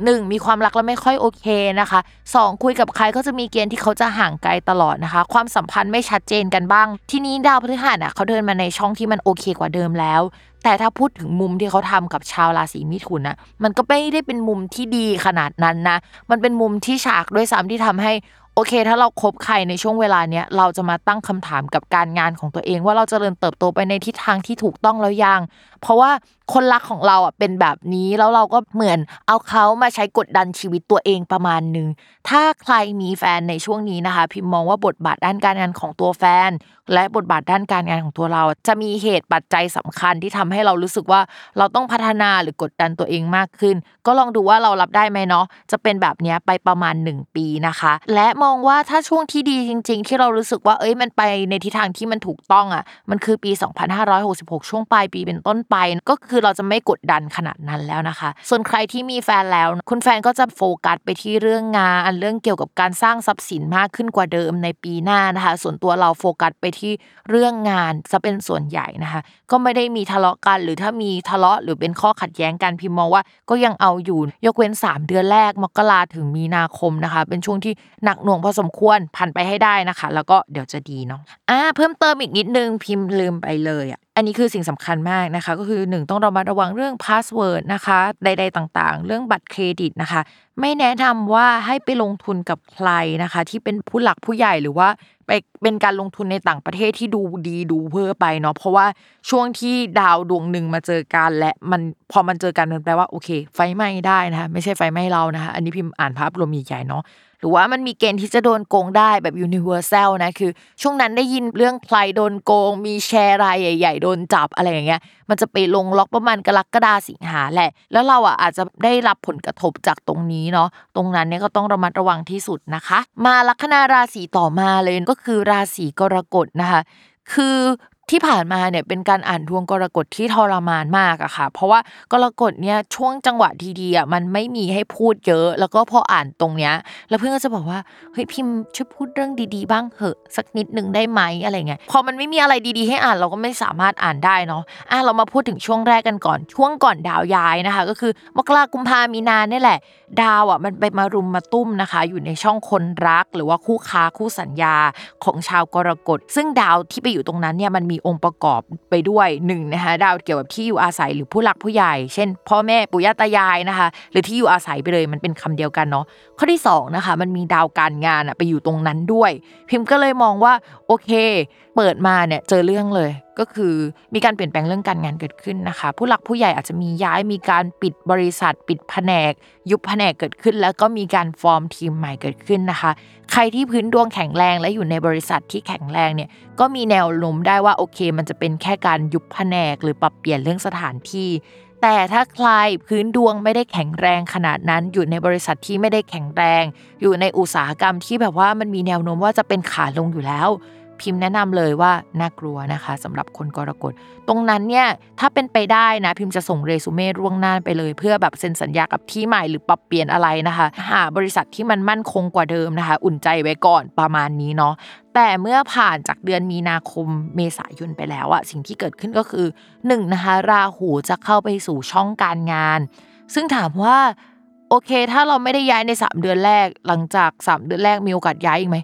หนึ่งมีความรักแล้วไม่ค่อยโอเคนะคะสองคุยกับใครก็จะมีเกณฑ์ที่เขาจะห่างไกลตลอดนะคะ ความสัมพันธ์ไม่ชัดเจนกันบ้าง ทีนี้ดาวพฤหัสอะเขาเดินมาในช่องที่มันโอเคกว่าเดิมแล้ว แต่ถ้าพูดถึงมุมที่เขาทำกับชาวราศีมิถุนนะมันก็ไม่ได้เป็นมุมที่ดีขนาดนั้นนะมันเป็นมุมที่ฉากด้วยซ้ำที่ทำให้โอเค ถ้าเราครบใครในช่วงเวลาเนี้ยเราจะมาตั้งคำถามกับการงานของตัวเอง ว่าเราจะเริญเติบโตไปในทิศทางที่ถูกต้องแล้วยัง เพราะว่า คนรักของเราอะเป็นแบบนี้แล้วเราก็เหมือนเอาเขามาใช้กดดันชีวิตตัวเองประมาณนึงถ้าใครมีแฟนในช่วงนี้นะคะ พิมมองว่าบทบาทด้านการงานของตัวแฟน และบทบาทด้านการงานของตัวเรา จะมีเหตุปัจจัยสำคัญที่ทำให้เรารู้สึกว่าเราต้องพัฒนาหรือกดดันตัวเองมากขึ้น ก็ลองดูว่าเรารับได้ไหมเนาะจะเป็นแบบนี้ไปประมาณ 1 ปีนะคะ และมองว่าถ้าช่วงที่ดีจริง ๆ ที่เรารู้สึกว่าเอ้ยมันไปในทิศทางที่มันถูกต้องอะมันคือปี 2566 ช่วงปลายปีเป็นต้นไปก็คือเราจะไม่กดดันขนาดนั้นแล้วนะคะ ส่วนใครที่มีแฟนแล้ว คุณแฟนก็จะโฟกัสไปที่เรื่องงานเรื่องเกี่ยวกับการสร้างทรัพย์สินมากขึ้นกว่าเดิมในปีหน้านะคะ ส่วนตัวเราโฟกัสไปที่เรื่องงานจะเป็นส่วนใหญ่นะคะ ก็ไม่ได้มีทะเลาะกัน หรือถ้ามีทะเลาะหรือเป็นข้อขัดแย้งกันพิมมองว่าก็ยังเอาอยู่ยกเว้น 3 เดือนแรกมกราถึงมีนาคมนะคะ เป็นช่วงที่หนักหน่วงพอสมควรผ่านไปให้ได้นะคะ แล้วก็เดี๋ยวจะดีเนาะอ่าเพิ่มเติมอีกนิดนึงพิมพ์ลืมไปเลยอะ อันนี้คือสิ่งสำคัญมากนะคะ ก็คือ 1 ต้องระมัดระวังเรื่อง password นะคะใด ๆ ต่างๆ เรื่องบัตรเครดิตนะคะ ไม่แนะนำว่าให้ไปลงทุนกับใครนะคะ ที่เป็นผู้หลักผู้ใหญ่หรือว่าไปเป็นการลงทุนในต่างประเทศที่ดูดีดูเพ้อไปเนาะเพราะว่าช่วงที่ดาวดวงหนึ่งมาเจอกันและมันพอมันเจอกันมันแปลว่าโอเค ไฟไหม้ได้นะคะไม่ใช่ไฟไหม้เรานะคะ อันนี้พิมพ์อ่านภาพรวมใหญ่ๆเนาะ หรือว่ามันมีเกณฑ์ที่จะโดนโกงได้แบบ universal นะคือ ช่วงนั้นได้ยินเรื่องใครโดนโกง มีแชร์รายใหญ่ ๆ โดนจับอะไรอย่างเงี้ยมันจะไปลงล็อกประมาณกรกฎาสิงหาแหละ แล้วเราอะอาจจะได้รับผลกระทบจากตรงนี้เนาะตรงนั้นเนี่ยก็ต้องระมัดระวังที่สุดนะคะ มาลัคนาราศีต่อมาเลยก็คือราศีกรกฎนะคะคือ ที่ผ่านมาเนี่ยเป็นการอ่านดวงกรกฎที่ทรมานมากอะค่ะ เพราะว่ากรกฎเนี่ยช่วงจังหวะดีๆอะมันไม่มีให้พูดเยอะ แล้วก็พออ่านตรงเนี้ย แล้วเพื่อนก็จะบอกว่าเฮ้ยพิมพ์ช่วยพูดเรื่องดีๆ บ้างเหอะสักนิดหนึ่งได้ไหมอะไรเงี้ยพอมันไม่มีอะไรดีๆ ให้อ่านเราก็ไม่สามารถอ่านได้เนาะอะเรามาพูดถึงช่วงแรกกันก่อนช่วงก่อนดาวย้ายนะคะ ก็คือมกรากุมภามีนาเนี่ยแหละ ดาวอะมันไปมารุมมาตุ้มนะคะ อยู่ในช่องคนรัก หรือว่าคู่ค้าคู่สัญญาของชาวกรกฎซึ่งดาวที่ไปอยู่ตรงนั้นเนี่ยมันมีองค์ประกอบไปด้วยหนึ่งนะคะดาวเกี่ยวกับที่อยู่อาศัยหรือผู้หลักผู้ใหญ่ เช่น พ่อแม่ปู่ย่าตายายนะคะ หรือที่อยู่อาศัยไปเลยมันเป็นคำเดียวกันเนาะข้อที่สองนะคะมันมีดาวการงานอะไปอยู่ตรงนั้นด้วย พิมพ์ก็เลยมองว่าโอเคเปิดมาเนี่ยเจอเรื่องเลย ก็คือมีการเปลี่ยนแปลงเรื่องการงานเกิดขึ้นนะคะ ผู้หลักผู้ใหญ่อาจจะมีย้ายมีการปิดบริษัท ปิดแผนก ยุบแผนกเกิดขึ้น แล้วก็มีการฟอร์มทีมใหม่เกิดขึ้นนะคะ ใครที่พื้นดวงแข็งแรงและอยู่ในบริษัทที่แข็งแรงเนี่ยก็มีแนวโน้มได้ว่าโอเค มันจะเป็นแค่การยุบแผนก หรือปรับเปลี่ยนเรื่องสถานที่แต่ถ้าใครพื้นดวงไม่ได้แข็งแรงขนาดนั้นอยู่ในบริษัทที่ไม่ได้แข็งแรง อยู่ในอุตสาหกรรมที่แบบว่ามันมีแนวโน้มว่าจะเป็นขาลงอยู่แล้ว พิมพ์แนะนำเลยว่าน่ากลัวนะคะสำหรับคนกรกฎตรงนั้นเนี่ยถ้าเป็นไปได้นะพิมพ์จะส่งเรซูเม่ร่วงหน้าไปเลย เพื่อแบบเซ็นสัญญากับที่ใหม่หรือปรับเปลี่ยนอะไรนะคะหาบริษัทที่มันมั่นคงกว่าเดิมนะคะ อุ่นใจไว้ก่อนประมาณนี้เนาะแต่เมื่อผ่านจากเดือนมีนาคมเมษายนไปแล้วอะสิ่งที่เกิดขึ้นก็คือ1นงนะคะราหูจะเข้าไปสู่ช่องการงาน ซึ่งถามว่าโอเค ถ้าเราไม่ได้ย้ายใน 3 เดือนแรก หลังจาก 3 เดือนแรกมีโอกาสย้ายอีกไหม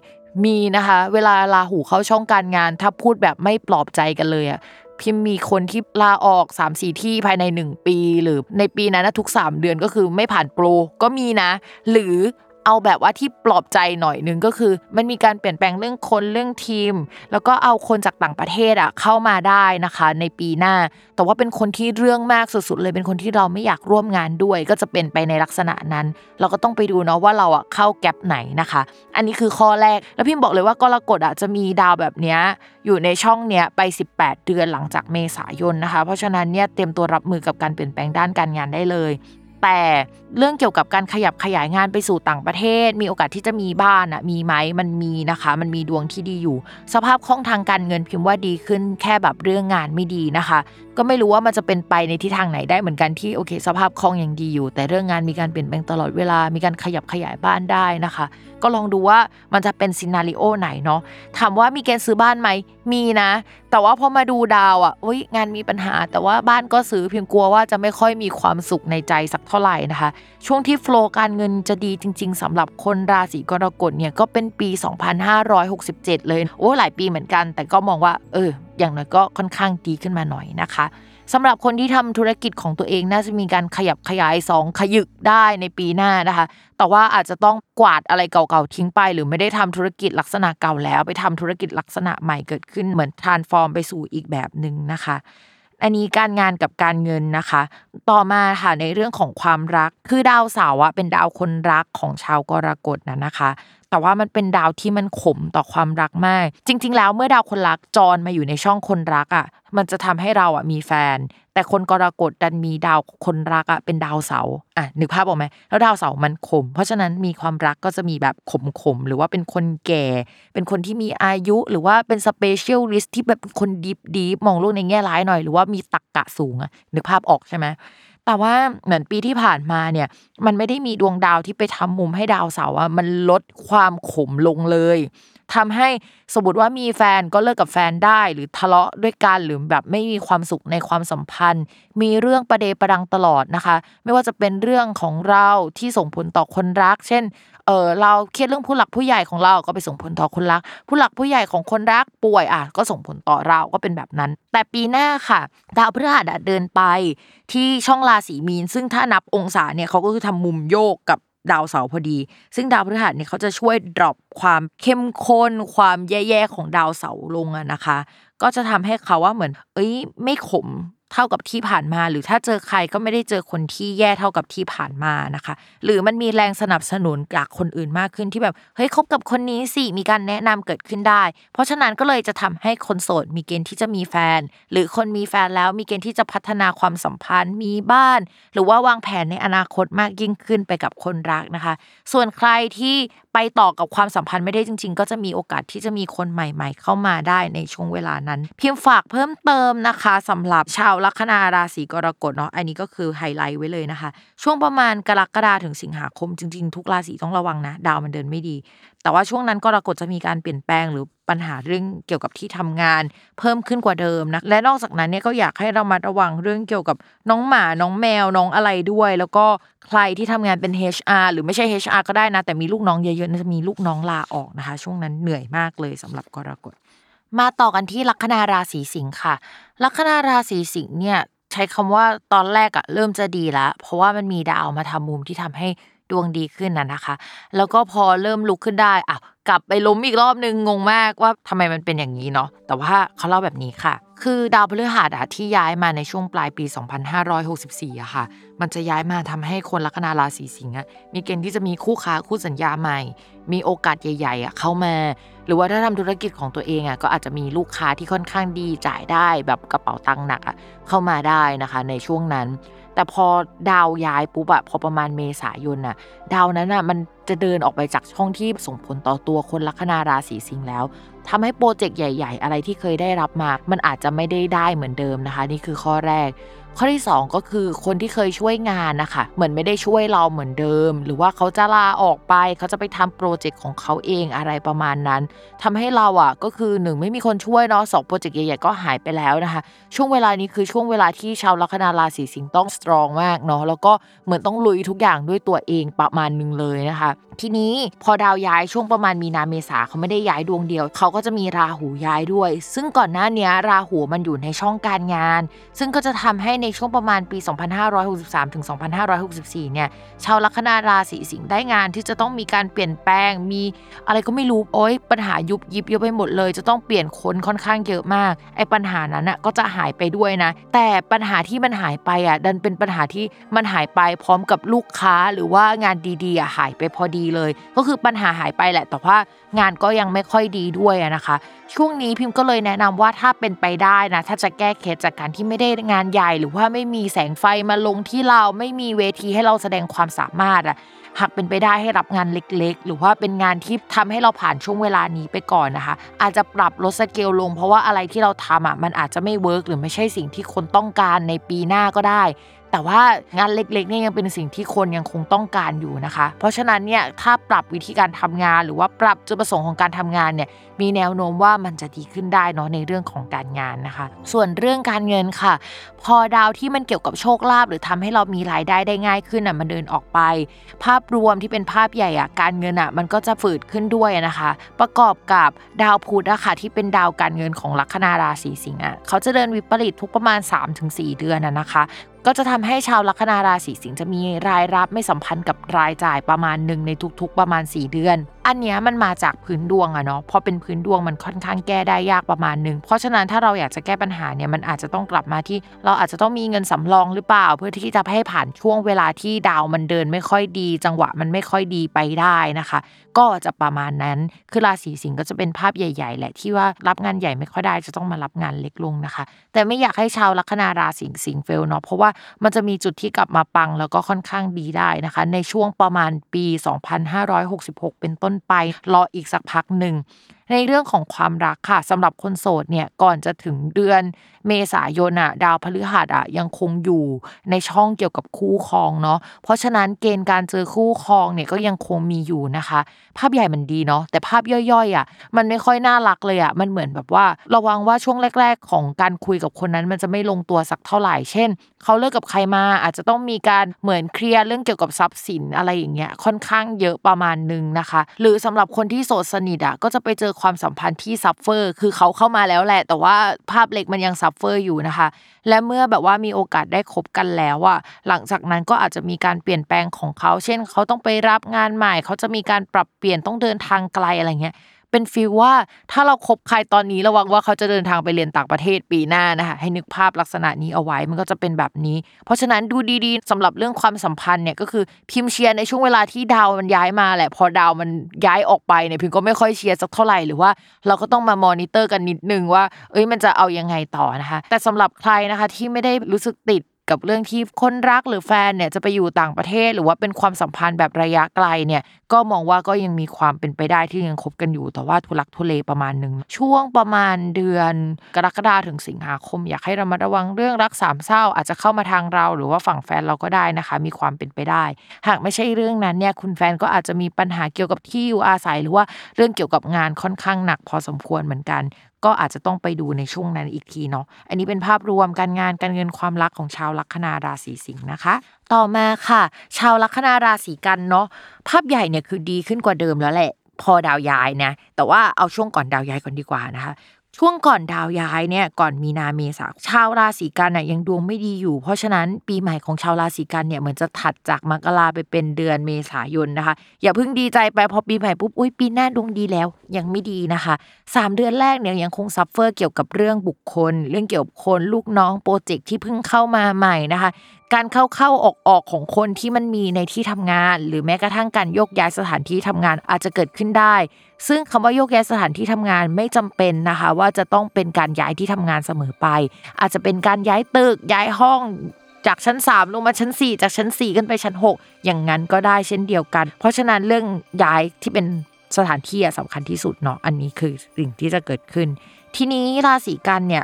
มีนะคะ เวลาลาหูเข้าช่องการงาน ถ้าพูดแบบไม่ปลอบใจกันเลยอะพิมมีคนที่ลาออก3 4ที่ภายใน 1 ปี หรือในปีนั้นนะทุก 3 เดือนก็คือไม่ผ่านโปรก็มีนะ หรือ เอาแบบว่าที่ปลอบใจหน่อยหนึงก็คือ มันมีการเปลี่ยนแปลงเรื่องคนเรื่องทีม แล้วก็เอาคนจากต่างประเทศอะเข้ามาได้นะคะ ในปีหน้า แต่ว่าเป็นคนที่เรื่องมากสุดๆเลยเป็นคนที่เราไม่อยากร่วมงานด้วย ก็จะเป็นไปในลักษณะนั้น เราก็ต้องไปดูเนาะว่าเราอะเข้าแกลบไหนนะคะ อันนี้คือข้อแรกแล้วพิมบอกเลยว่ากรกฎอะจะมีดาวแบบเนี้ยอยู่ในช่องเนี้ยไป 18 เดือนหลังจากเมษายนนะคะ เพราะฉะนั้นเนี่ยเตรียมตัวรับมือกับการเปลี่ยนแปลงด้านการงานได้เลย แต่เรื่องเกี่ยวกับการขยับขยายงานไปสู่ต่างประเทศ มีโอกาสที่จะมีบ้านอะมีไหมมันมีนะคะ มันมีดวงที่ดีอยู่ สภาพคล่องทางการเงินพิมพ์ว่าดีขึ้นแค่แบบเรื่องงานไม่ดีนะคะ ก็ไม่รู้ว่ามันจะเป็นไปในทิศทางไหนได้เหมือนกันที่โอเค สภาพคล่องยังดีอยู่ แต่เรื่องงานมีการเปลี่ยนแปลงตลอดเวลา มีการขยับขยายบ้านได้นะคะ ก็ลองดูว่ามันจะเป็นซีนารีโอไหนเนาะถามว่ามีเกณฑ์ซื้อบ้านไหมมีนะ แต่ว่าพอมาดูดาวอะอุ้ยงานมีปัญหา แต่ว่าบ้านก็ซื้อเพียงกลัวว่าจะไม่ค่อยมีความสุขในใจสักเท่าไหร่นะคะ ช่วงที่โฟล์การเงินจะดีจริง ๆสำหรับคนราศีกรกฎเนี่ยก็เป็นปี 2567 เลยโอ้หลายปีเหมือนกัน แต่ก็มองว่า เออ อย่างน้อยก็ค่อนข้างดีขึ้นมาหน่อยนะคะสำหรับคนที่ทำธุรกิจของตัวเองน่าจะมีการขยับขยายสองขยึกได้ในปีหน้านะคะ แต่ว่าอาจจะต้องกวาดอะไรเก่าๆทิ้งไป หรือไม่ได้ทำธุรกิจลักษณะเก่าแล้ว ไปทำธุรกิจลักษณะใหม่เกิดขึ้นเหมือนทรานฟอร์มไปสู่อีกแบบหนึ่งนะคะอันนี้การงานกับการเงินนะคะ ต่อมาค่ะในเรื่องของความรัก คือดาวเสาร์เป็นดาวคนรักของชาวกรกฎนะนะคะ แต่ว่ามันเป็นดาวที่มันขมต่อความรักมาก จริง ๆ แล้วเมื่อดาวคนรักจรมาอยู่ในช่องคนรักอะ มันจะทำให้เราอะมีแฟน แต่คนกรกฎดันมีดาวคนรักอะเป็นดาวเสาร์อะนึกภาพออกไหมแล้วดาวเสาร์มันขม เพราะฉะนั้นมีความรักก็จะมีแบบขมๆหรือว่าเป็นคนแก่ เป็นคนที่มีอายุหรือว่าเป็น specialist ที่แบบเป็นคนดีดีมองโลกในแง่ร้ายหน่อย หรือว่ามีตักกะสูงอะนึกภาพออกใช่ไหม แต่ว่าเหมือนปีที่ผ่านมาเนี่ย มันไม่ได้มีดวงดาวที่ไปทำมุมให้ดาวเสาร์อะมันลดความขมลงเลย ทำให้สมมติว่ามีแฟนก็เลิกกับแฟนได้หรือทะเลาะด้วยกันหรือแบบไม่มีความสุขในความสัมพันธ์ มีเรื่องประเดประดังตลอดนะคะ ไม่ว่าจะเป็นเรื่องของเราที่ส่งผลต่อคนรัก เช่นเออเราเครียดเรื่องผู้หลักผู้ใหญ่ของเราก็ไปส่งผลต่อคนรัก ผู้หลักผู้ใหญ่ของคนรักป่วยอะก็ส่งผลต่อเราก็เป็นแบบนั้น แต่ปีหน้าค่ะดาวพฤหัสเดินไปที่ช่องราศีมีน ซึ่งถ้านับองศาเนี่ยเขาก็คือทำมุมโยกกับ ดาวเสาร์พอดี ซึ่งดาวพฤหัสเนี่ยเขาจะช่วยดรอปความเข้มข้น ความแย่ๆของดาวเสาร์ลงอะนะคะ ก็จะทำให้เขาว่าเหมือน เอ้ย ไม่ขม เท่ากับที่ผ่านมา หรือถ้าเจอใครก็ไม่ได้เจอคนที่แย่เท่ากับที่ผ่านมานะคะ หรือมันมีแรงสนับสนุนจากคนอื่นมากขึ้นที่แบบเฮ้ยคบกับคนนี้สิมีการแนะนำเกิดขึ้นได้ เพราะฉะนั้นก็เลยจะทำให้คนโสดมีเกณฑ์ที่จะมีแฟน หรือคนมีแฟนแล้วมีเกณฑ์ที่จะพัฒนาความสัมพันธ์มีบ้าน หรือว่าวางแผนในอนาคตมากยิ่งขึ้นไปกับคนรักนะคะ ส่วนใครที่ไปต่อกับความสัมพันธ์ไม่ได้จริง ๆ ก็จะมีโอกาสที่จะมีคนใหม่ ๆ เข้ามาได้ในช่วงเวลานั้น พิมพ์ฝากเพิ่มเติมนะคะสำหรับชาวลัคนาราศีกรกฎเนาะอันนี้ก็คือไฮไลท์ไว้เลยนะคะ ช่วงประมาณกรกฎาถึงสิงหาคมจริง ๆ ทุกราศีต้องระวังนะ ดาวมันเดินไม่ดี แต่ว่าช่วงนั้นกรกฎจะมีการเปลี่ยนแปลงหรือปัญหาเรื่องเกี่ยวกับที่ทำงาน เพิ่มขึ้นกว่าเดิมนะและนอกจากนั้นเนี่ยก็อยากให้เรามาระวังเรื่องเกี่ยวกับน้องหมาน้องแมวน้องอะไรด้วย แล้วก็ใครที่ทำงานเป็น HR หรือไม่ใช่ HR ก็ได้นะ แต่มีลูกน้องเยอะๆจะมีลูกน้องลาออกนะคะ ช่วงนั้นเหนื่อยมากเลยสำหรับกรกฎ มาต่อกันที่ลัคนาราศีสิงค์ค่ะ ลัคนาราศีสิงค์เนี่ยใช้คำว่าตอนแรกอะเริ่มจะดีแล้วเพราะว่ามันมีดาวมาทำมุมที่ทำให้ดวงดีขึ้นน่ะนะคะ แล้วก็พอเริ่มลุกขึ้นได้อะ กลับไปล้มอีกรอบนึงงงมากว่าทำไมมันเป็นอย่างนี้เนาะแต่ว่าเขาเล่าแบบนี้ค่ะ คือดาวพฤหัสที่ย้ายมาในช่วงปลายปี 2564อะค่ะ มันจะย้ายมาทำให้คนลัคนาราศีสิงห์อะมีเกณฑ์ที่จะมีคู่ค้าคู่สัญญาใหม่ มีโอกาสใหญ่ๆอะเข้ามา หรือว่าถ้าทำธุรกิจของตัวเองอะก็อาจจะมีลูกค้าที่ค่อนข้างดีจ่ายได้แบบกระเป๋าตังค์หนักอะเข้ามาได้นะคะ ในช่วงนั้น แต่พอดาวย้ายปุ๊บอะพอประมาณเมษายนอะดาวนั้นอะมันจะเดินออกไปจากช่องที่ส่งผลต่อตัวคนลัคนาราศีสิงห์แล้วทำให้โปรเจกต์ใหญ่ ๆ อะไรที่เคยได้รับมา มันอาจจะไม่ได้ได้เหมือนเดิมนะคะ นี่คือข้อแรก ข้อที่ 2 ก็คือคนที่เคยช่วยงานนะคะเหมือนไม่ได้ช่วยเราเหมือนเดิม หรือว่าเขาจะลาออกไปเขาจะไปทำโปรเจกต์ของเขาเองอะไรประมาณนั้นทำให้เราอะก็คือหนึ่งไม่มีคนช่วยเนาะสองโปรเจกต์ใหญ่ๆก็หายไปแล้วนะคะ ช่วงเวลานี้คือช่วงเวลาที่ชาวลัคนาราศีสิงห์ต้องสตรองมากเนาะแล้วก็เหมือนต้องลุยทุกอย่างด้วยตัวเองประมาณนึงเลยนะคะ ทีนี้พอดาวย้ายช่วงประมาณมีนาเมษาเขาไม่ได้ย้ายดวงเดียว เขาก็จะมีราหูย้ายด้วย ซึ่งก่อนหน้านี้ราหูมันอยู่ในช่องการงาน ซึ่งก็จะทำให้ในช่วงประมาณปี 2563 ถึง 2564 เนี่ย ชาวลัคนาราศีสิงห์ได้งานที่จะต้องมีการเปลี่ยนแปลง มีอะไรก็ไม่รู้โอ๊ยปัญหายุบยิบเยอะไปหมดเลย จะต้องเปลี่ยนคนค่อนข้างเยอะมาก ไอ้ปัญหานั้นอะก็จะหายไปด้วยนะ แต่ปัญหาที่มันหายไปอะดันเป็นปัญหาที่มันหายไปพร้อมกับลูกค้าหรือว่างานดีๆอะหายไปพอดีเลย ก็คือปัญหาหายไปแหละแต่ว่างานก็ยังไม่ค่อยดีด้วยนะคะ ช่วงนี้พิมพ์ก็เลยแนะนำว่าถ้าเป็นไปได้นะถ้าจะแก้เคสจากการที่ไม่ได้งานใหญ่หรือว่าไม่มีแสงไฟมาลงที่เราไม่มีเวทีให้เราแสดงความสามารถอะหากเป็นไปได้ให้รับงานเล็กๆ หรือว่าเป็นงานที่ทำให้เราผ่านช่วงเวลานี้ไปก่อนนะคะ อาจจะปรับลดสเกลลง เพราะว่าอะไรที่เราทำอะมันอาจจะไม่ work หรือไม่ใช่สิ่งที่คนต้องการในปีหน้าก็ได้ แต่ว่างานเล็กๆเนี่ยยังเป็นสิ่งที่คนยังคงต้องการอยู่นะคะ เพราะฉะนั้นเนี่ยถ้าปรับวิธีการทำงาน หรือว่าปรับจุดประสงค์ของการทำงานเนี่ย มีแนวโน้มว่ามันจะดีขึ้นได้เนาะในเรื่องของการงานนะคะ ส่วนเรื่องการเงินค่ะ พอดาวที่มันเกี่ยวกับโชคลาภหรือทำให้เรามีรายได้ได้ง่ายขึ้นอะมันเดินออกไป ภาพรวมที่เป็นภาพใหญ่อะการเงินอะมันก็จะฝืดขึ้นด้วยนะคะ ประกอบกับดาวพุธอะค่ะที่เป็นดาวการเงินของลัคนาราศีสิงห์อะเขาจะเดินวิปริตทุกประมาณ 3-4 เดือนอะนะคะก็จะทำให้ชาวลัคนาราศีสิงห์จะมีรายรับไม่สัมพันธ์กับรายจ่ายประมาณหนึ่งในทุกๆ ประมาณ 4 เดือน อันเนี้ยมันมาจากพื้นดวงอะเนาะพอเป็นพืื้นดวงมันค่อนข้างแก้ได้ยากประมาณหนึ่งเพราะฉะนั้นถ้าเราอยากจะแก้ปัญหาเนี่ยมันอาจจะต้องกลับมาที่ เราอาจจะต้องมีเงินสำรองหรือเปล่า เพื่อที่จะให้ผ่านช่วงเวลาที่ดาวมันเดินไม่ค่อยดี จังหวะมันไม่ค่อยดีไปได้นะคะ ก็จะประมาณนั้น คือราศีสิงห์ก็จะเป็นภาพใหญ่ๆแหละที่ว่ารับงานใหญ่ไม่ค่อยได้จะต้องมารับงานเล็กลงนะคะ แต่ไม่อยากให้ชาวลัคนาราศีสิงห์เฟลเนาะเพราะว่ามันจะมีจุดที่กลับมาปังแล้วก็ค่อนข้างดีได้นะคะ ในช่วงประมาณปี 2566 เป็นต้นไป รออีกสักพักหนึ่งในเรื่องของความรักค่ะสำหรับคนโสดเนี่ยก่อนจะถึงเดือนเมษายนอะดาวพฤหัสอะยังคงอยู่ในช่องเกี่ยวกับคู่ครองเนาะเพราะฉะนั้นเกณฑ์การเจอคู่ครองเนี่ยก็ยังคงมีอยู่นะคะภาพใหญ่มันดีเนาะแต่ภาพย่อยๆอะมันไม่ค่อยน่ารักเลยอะมันเหมือนแบบว่า ระวังว่าช่วงแรก ๆ ของการคุยกับคนนั้น มันจะไม่ลงตัวสักเท่าไหร่ เช่นเขาเลิกกับใครมาอาจจะต้องมีการเหมือน clear เรื่องเกี่ยวกับทรัพย์สินอะไรอย่างเงี้ยค่อนข้างเยอะประมาณนึงนะคะ หรือสำหรับคนที่โสดสนิทอะก็จะไปเจอความสัมพันธ์ที่ suffer คือเขาเข้ามาแล้วแหละ แต่ว่าภาพเล็กมันยัง suffer อยู่นะคะ และเมื่อแบบว่ามีโอกาสได้คบกันแล้วอะหลังจากนั้นก็อาจจะมีการเปลี่ยนแปลงของเขา เช่น เขาต้องไปรับงานใหม่ เขาจะมีการปรับเปลี่ยนต้องเดินทางไกลอะไรเงี้ยเป็น feel ว่าถ้าเราคบใครตอนนี้ระวังว่าเขาจะเดินทางไปเรียนต่างประเทศปีหน้านะคะให้นึกภาพลักษณะนี้เอาไว้มันก็จะเป็นแบบนี้ เพราะฉะนั้นดูดีๆสำหรับเรื่องความสัมพันธ์เนี่ยก็คือพิมพ์เชียร์ในช่วงเวลาที่ดาวมันย้ายมาแหละ พอดาวมันย้ายออกไปเนี่ยพิมพ์ก็ไม่ค่อยเชียร์สักเท่าไหร่หรือว่าเราก็ต้องมามอนิเตอร์กันนิดนึงว่า เอ้ยมันจะเอายังไงต่อนะคะ แต่สำหรับใครนะคะที่ไม่ได้รู้สึกติด กับเรื่องที่คนรักหรือแฟนเนี่ยจะไปอยู่ต่างประเทศ หรือว่าเป็นความสัมพันธ์แบบระยะไกลเนี่ยก็มองว่าก็ยังมีความเป็นไปได้ที่ยังคบกันอยู่ แต่ว่าทุลักทุเลประมาณหนึ่งช่วงประมาณเดือนกรกฎาถึงสิงหาคม อยากให้ระมัดระวังเรื่องรักสามเศร้า อาจจะเข้ามาทางเรา หรือว่าฝั่งแฟนเราก็ได้นะคะ มีความเป็นไปได้ หากไม่ใช่เรื่องนั้นเนี่ยคุณแฟนก็อาจจะมีปัญหาเกี่ยวกับที่อยู่อาศัย หรือว่าเรื่องเกี่ยวกับงานค่อนข้างหนักพอสมควรเหมือนกัน ก็อาจจะต้องไปดูในช่วงนั้นอีกทีเนาะอันนี้เป็นภาพรวมการงานการเงินความรักของชาวลัคนาราศีสิงห์นะคะ ต่อมาค่ะ ชาวลัคนาราศีกันย์เนาะภาพใหญ่เนี่ยคือดีขึ้นกว่าเดิมแล้วแหละพอดาวย้ายนะแต่ว่าเอาช่วงก่อนดาวย้ายก่อนดีกว่านะคะ ช่วงก่อนดาวย้ายเนี่ยก่อนมีนาเมษาชาวราศีกันย์น่ะยังดวงไม่ดีอยู่ เพราะฉะนั้นปีใหม่ของชาวราศีกันย์เนี่ยเหมือนจะถัดจากมกราไปเป็นเดือนเมษายนนะคะ อย่าเพิ่งดีใจไปพอปีใหม่ปุ๊บอุ้ยปีหน้าดวงดีแล้วยังไม่ดีนะคะสามเดือนแรกเนี่ยยังคง suffer เกี่ยวกับเรื่องบุคคล เรื่องเกี่ยวกับคนลูกน้อง project ที่เพิ่งเข้ามาใหม่นะคะ การเข้าเข้าออกออกของคนที่มันมีในที่ทำงาน หรือแม้กระทั่งการโยกย้ายสถานที่ทำงานอาจจะเกิดขึ้นได้ ซึ่งคำว่าโยกย้ายสถานที่ทำงานไม่จำเป็นนะคะ ว่าจะต้องเป็นการย้ายที่ทำงานเสมอไป อาจจะเป็นการย้ายตึกย้ายห้องจากชั้น 3 ลงมาชั้น 4 จากชั้น 4 ขึ้นไปชั้น 6 อย่างนั้นก็ได้เช่นเดียวกัน เพราะฉะนั้นเรื่องย้ายที่เป็นสถานที่อะสำคัญที่สุดเนาะอันนี้คือสิ่งที่จะเกิดขึ้น ทีนี้ราศีกันเนี่ย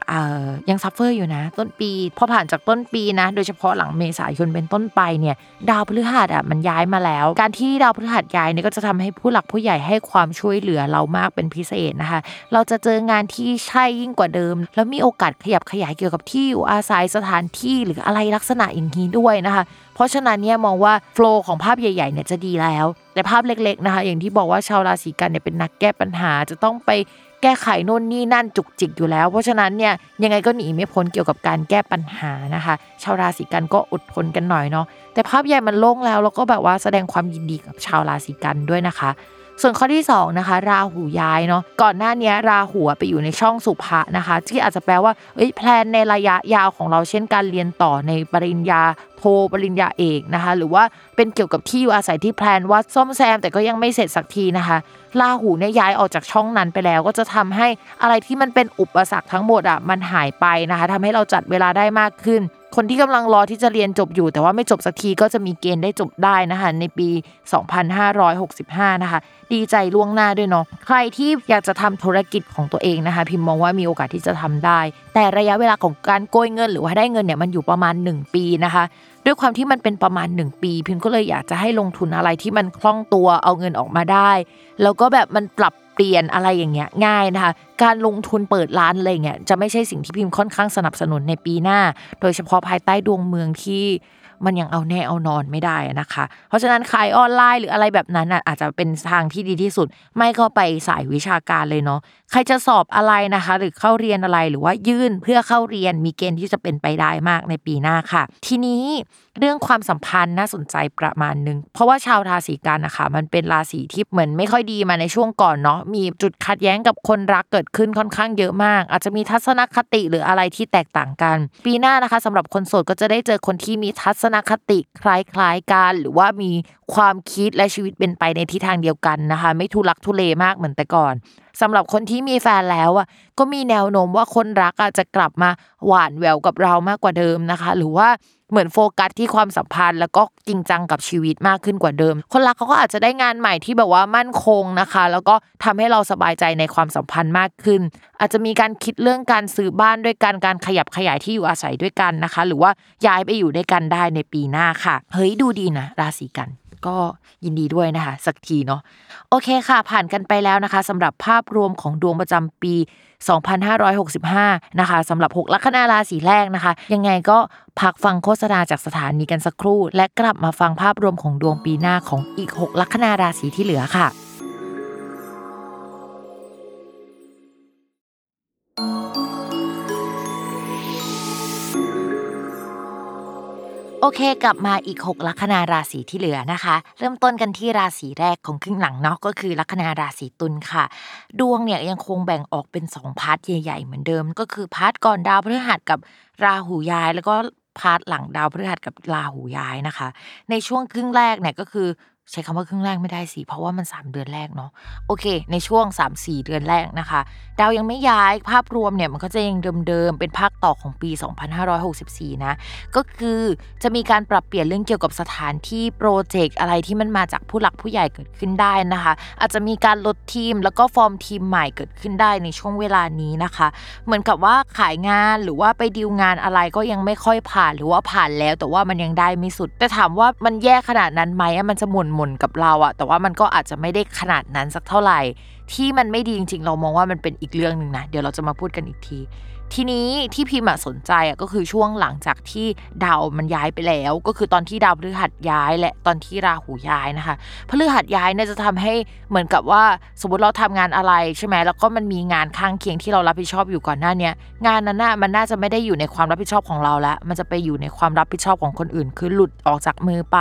ยัง suffer อยู่นะ ต้นปี พอผ่านจากต้นปีนะ โดยเฉพาะหลังเมษายนเป็นต้นไปเนี่ยดาวพฤหัสอะมันย้ายมาแล้ว การที่ดาวพฤหัสย้ายเนี่ยก็จะทำให้ผู้หลักผู้ใหญ่ให้ความช่วยเหลือเรามากเป็นพิเศษนะคะ เราจะเจองานที่ใช่ยิ่งกว่าเดิม แล้วมีโอกาสขยับขยายเกี่ยวกับที่อยู่อาศัยสถานที่หรืออะไรลักษณะอย่างนี้ด้วยนะคะเพราะฉะนั้นเนี่ยมองว่า flow ของภาพใหญ่ๆเนี่ยจะดีแล้ว แต่ภาพเล็กๆนะคะ อย่างที่บอกว่าชาวราศีกันย์เนี่ยเป็นนักแก้ปัญหาจะต้องไป แก้ไขโน่นนี่นั่นจุกจิกอยู่แล้ว เพราะฉะนั้นเนี่ยยังไงก็หนีไม่พ้นเกี่ยวกับการแก้ปัญหานะคะ ชาวราศีกันก็อดทนกันหน่อยเนาะแต่ภาพใหญ่มันโล่งแล้วแล้วก็แบบว่าแสดงความยินดีกับชาวราศีกันด้วยนะคะ ส่วนข้อที่2นะคะราหูย้ายเนาะก่อนหน้านี้ราหูไปอยู่ในช่องสุภะนะคะ ที่อาจจะแปลว่าเอ้ยแพลนในระยะยาวของเราเช่นการเรียนต่อในปริญญาโทปริญญาเอกนะคะ หรือว่าเป็นเกี่ยวกับที่อยู่อาศัยที่แพลนว่าซ่อมแซมแต่ก็ยังไม่เสร็จสักทีนะคะราหูเนี่ยย้ายออกจากช่องนั้นไปแล้ว ก็จะทำให้อะไรที่มันเป็นอุปสรรคทั้งหมดอะมันหายไปนะคะทำให้เราจัดเวลาได้มากขึ้น คนที่กำลังรอที่จะเรียนจบอยู่ แต่ว่าไม่จบสักทีก็จะมีเกณฑ์ได้จบได้นะคะในปี 2565 นะคะ ดีใจล่วงหน้าด้วยเนาะใครที่อยากจะทำธุรกิจของตัวเองนะคะ พิมพ์มองว่ามีโอกาสที่จะทำได้ แต่ระยะเวลาของการโกยเงิน หรือว่าได้เงินเนี่ยมันอยู่ประมาณ 1 ปีนะคะ ด้วยความที่มันเป็นประมาณ 1 ปี พิมก็เลยอยากจะให้ลงทุนอะไรที่มันคล่องตัวเอาเงินออกมาได้ แล้วก็แบบมันปรับเปลี่ยนอะไรอย่างเงี้ยง่ายนะคะ การลงทุนเปิดร้านอะไรเงี้ยจะไม่ใช่สิ่งที่พิมพ์ค่อนข้างสนับสนุนในปีหน้า โดยเฉพาะภายใต้ดวงเมืองที่ มันยังเอาแน่เอานอนไม่ได้นะคะ เพราะฉะนั้นขายออนไลน์หรืออะไรแบบนั้นอาจจะเป็นทางที่ดีที่สุด ไม่ก็ไปสายวิชาการเลยเนาะใครจะสอบอะไรนะคะ หรือเข้าเรียนอะไรหรือว่ายื่นเพื่อเข้าเรียนมีเกณฑ์ที่จะเป็นไปได้มากในปีหน้าค่ะ ทีนี้เรื่องความสัมพันธ์น่าสนใจประมาณนึง เพราะว่าชาวราศีกันนะคะ มันเป็นราศีที่เหมือนไม่ค่อยดีมาในช่วงก่อนเนาะมีจุดขัดแย้งกับคนรักเกิดขึ้นค่อนข้างเยอะมาก อาจจะมีทัศนคติหรืออะไรที่แตกต่างกัน ปีหน้านะคะสำหรับคนโสดก็จะได้เจอคนที่มีทัศนคติคล้ายๆกัน หรือว่ามีความคิดและชีวิตเป็นไปในทิศทางเดียวกันนะคะ ไม่ทุลักทุเลมากเหมือนแต่ก่อน สำหรับคนที่มีแฟนแล้วอะก็มีแนวโน้มว่าคนรักอาจจะกลับมาหวานแหววกับเรามากกว่าเดิมนะคะ หรือว่าเหมือนโฟกัสที่ความสัมพันธ์ แล้วก็จริงจังกับชีวิตมากขึ้นกว่าเดิม คนรักเขาก็อาจจะได้งานใหม่ที่แบบว่ามั่นคงนะคะ แล้วก็ทำให้เราสบายใจในความสัมพันธ์มากขึ้น อาจจะมีการคิดเรื่องการซื้อบ้านด้วยกันการขยับขยายที่อยู่อาศัยด้วยกันนะคะ หรือว่าย้ายไปอยู่ด้วยกันได้ในปีหน้าค่ะ เฮ้ยดูดีนะ ราศีกัน ก็ยินดีด้วยนะคะ สักทีเนาะโอเคค่ะ ผ่านกันไปแล้วนะคะสำหรับภาพรวมของดวงประจำปี 2565 นะคะสำหรับ 6 ลัคนาราศีแรกนะคะ ยังไงก็พักฟังโฆษณาจากสถานีกันสักครู่ และกลับมาฟังภาพรวมของดวงปีหน้าของอีก 6 ลัคนาราศีที่เหลือค่ะ โอเค กลับมาอีก 6 ลัคนาราศีที่เหลือนะคะ เริ่มต้นกันที่ราศีแรกของครึ่งหลังเนาะก็คือลัคนาราศีตุลค่ะ ดวงเนี่ยยังคงแบ่งออกเป็น 2 part ใหญ่ ๆ เหมือนเดิม ก็คือ part ก่อนดาวพฤหัสกับราหูย้าย แล้วก็ part หลังดาวพฤหัสกับราหูย้ายนะคะ ในช่วงครึ่งแรกเนี่ยก็คือ ใช้คำว่าครึ่งแรกไม่ได้สิ เพราะว่ามัน 3 เดือนแรกเนาะโอเค ในช่วง 3-4 เดือนแรกนะคะ ดาวยังไม่ย้ายภาพรวมเนี่ย มันก็จะยังเดิมๆ เป็นภาคต่อของปี 2564 นะ ก็คือจะมีการปรับเปลี่ยนเรื่องเกี่ยวกับสถานที่โปรเจกต์อะไรที่มันมาจากผู้หลักผู้ใหญ่เกิดขึ้นได้นะคะ อาจจะมีการลดทีมแล้วก็ฟอร์มทีมใหม่เกิดขึ้นได้ในช่วงเวลานี้นะคะ เหมือนกับว่าขายงานหรือว่าไปดีลงานอะไรก็ยังไม่ค่อยผ่านหรือว่าผ่านแล้ว แต่ว่ามันยังได้ไม่สุด แต่ถามว่ามันแย่ขนาดนั้นไหมมันจะหม่นมนกับเราอะแต่ว่ามันก็อาจจะไม่ได้ขนาดนั้นสักเท่าไหร่ ที่มันไม่ดีจริง ๆ เรามองว่ามันเป็นอีกเรื่องหนึ่งนะ เดี๋ยวเราจะมาพูดกันอีกที ทีนี้ที่พิมพ์สนใจอะก็คือช่วงหลังจากที่ดาวมันย้ายไปแล้ว ก็คือตอนที่ดาวพฤหัสย้ายและตอนที่ราหูย้ายนะคะพฤหัสย้ายเนี่ยจะทำให้เหมือนกับว่าสมมติเราทำงานอะไรใช่ไหมแล้วก็มันมีงานข้างเคียงที่เรารับผิดชอบอยู่ก่อนหน้านี้งานนั้นน่ะมันน่าจะไม่ได้อยู่ในความรับผิดชอบของเราล้วมันจะไปอยู่ในความรับผิดชอบของคนอื่น คือหลุดออกจากมือไป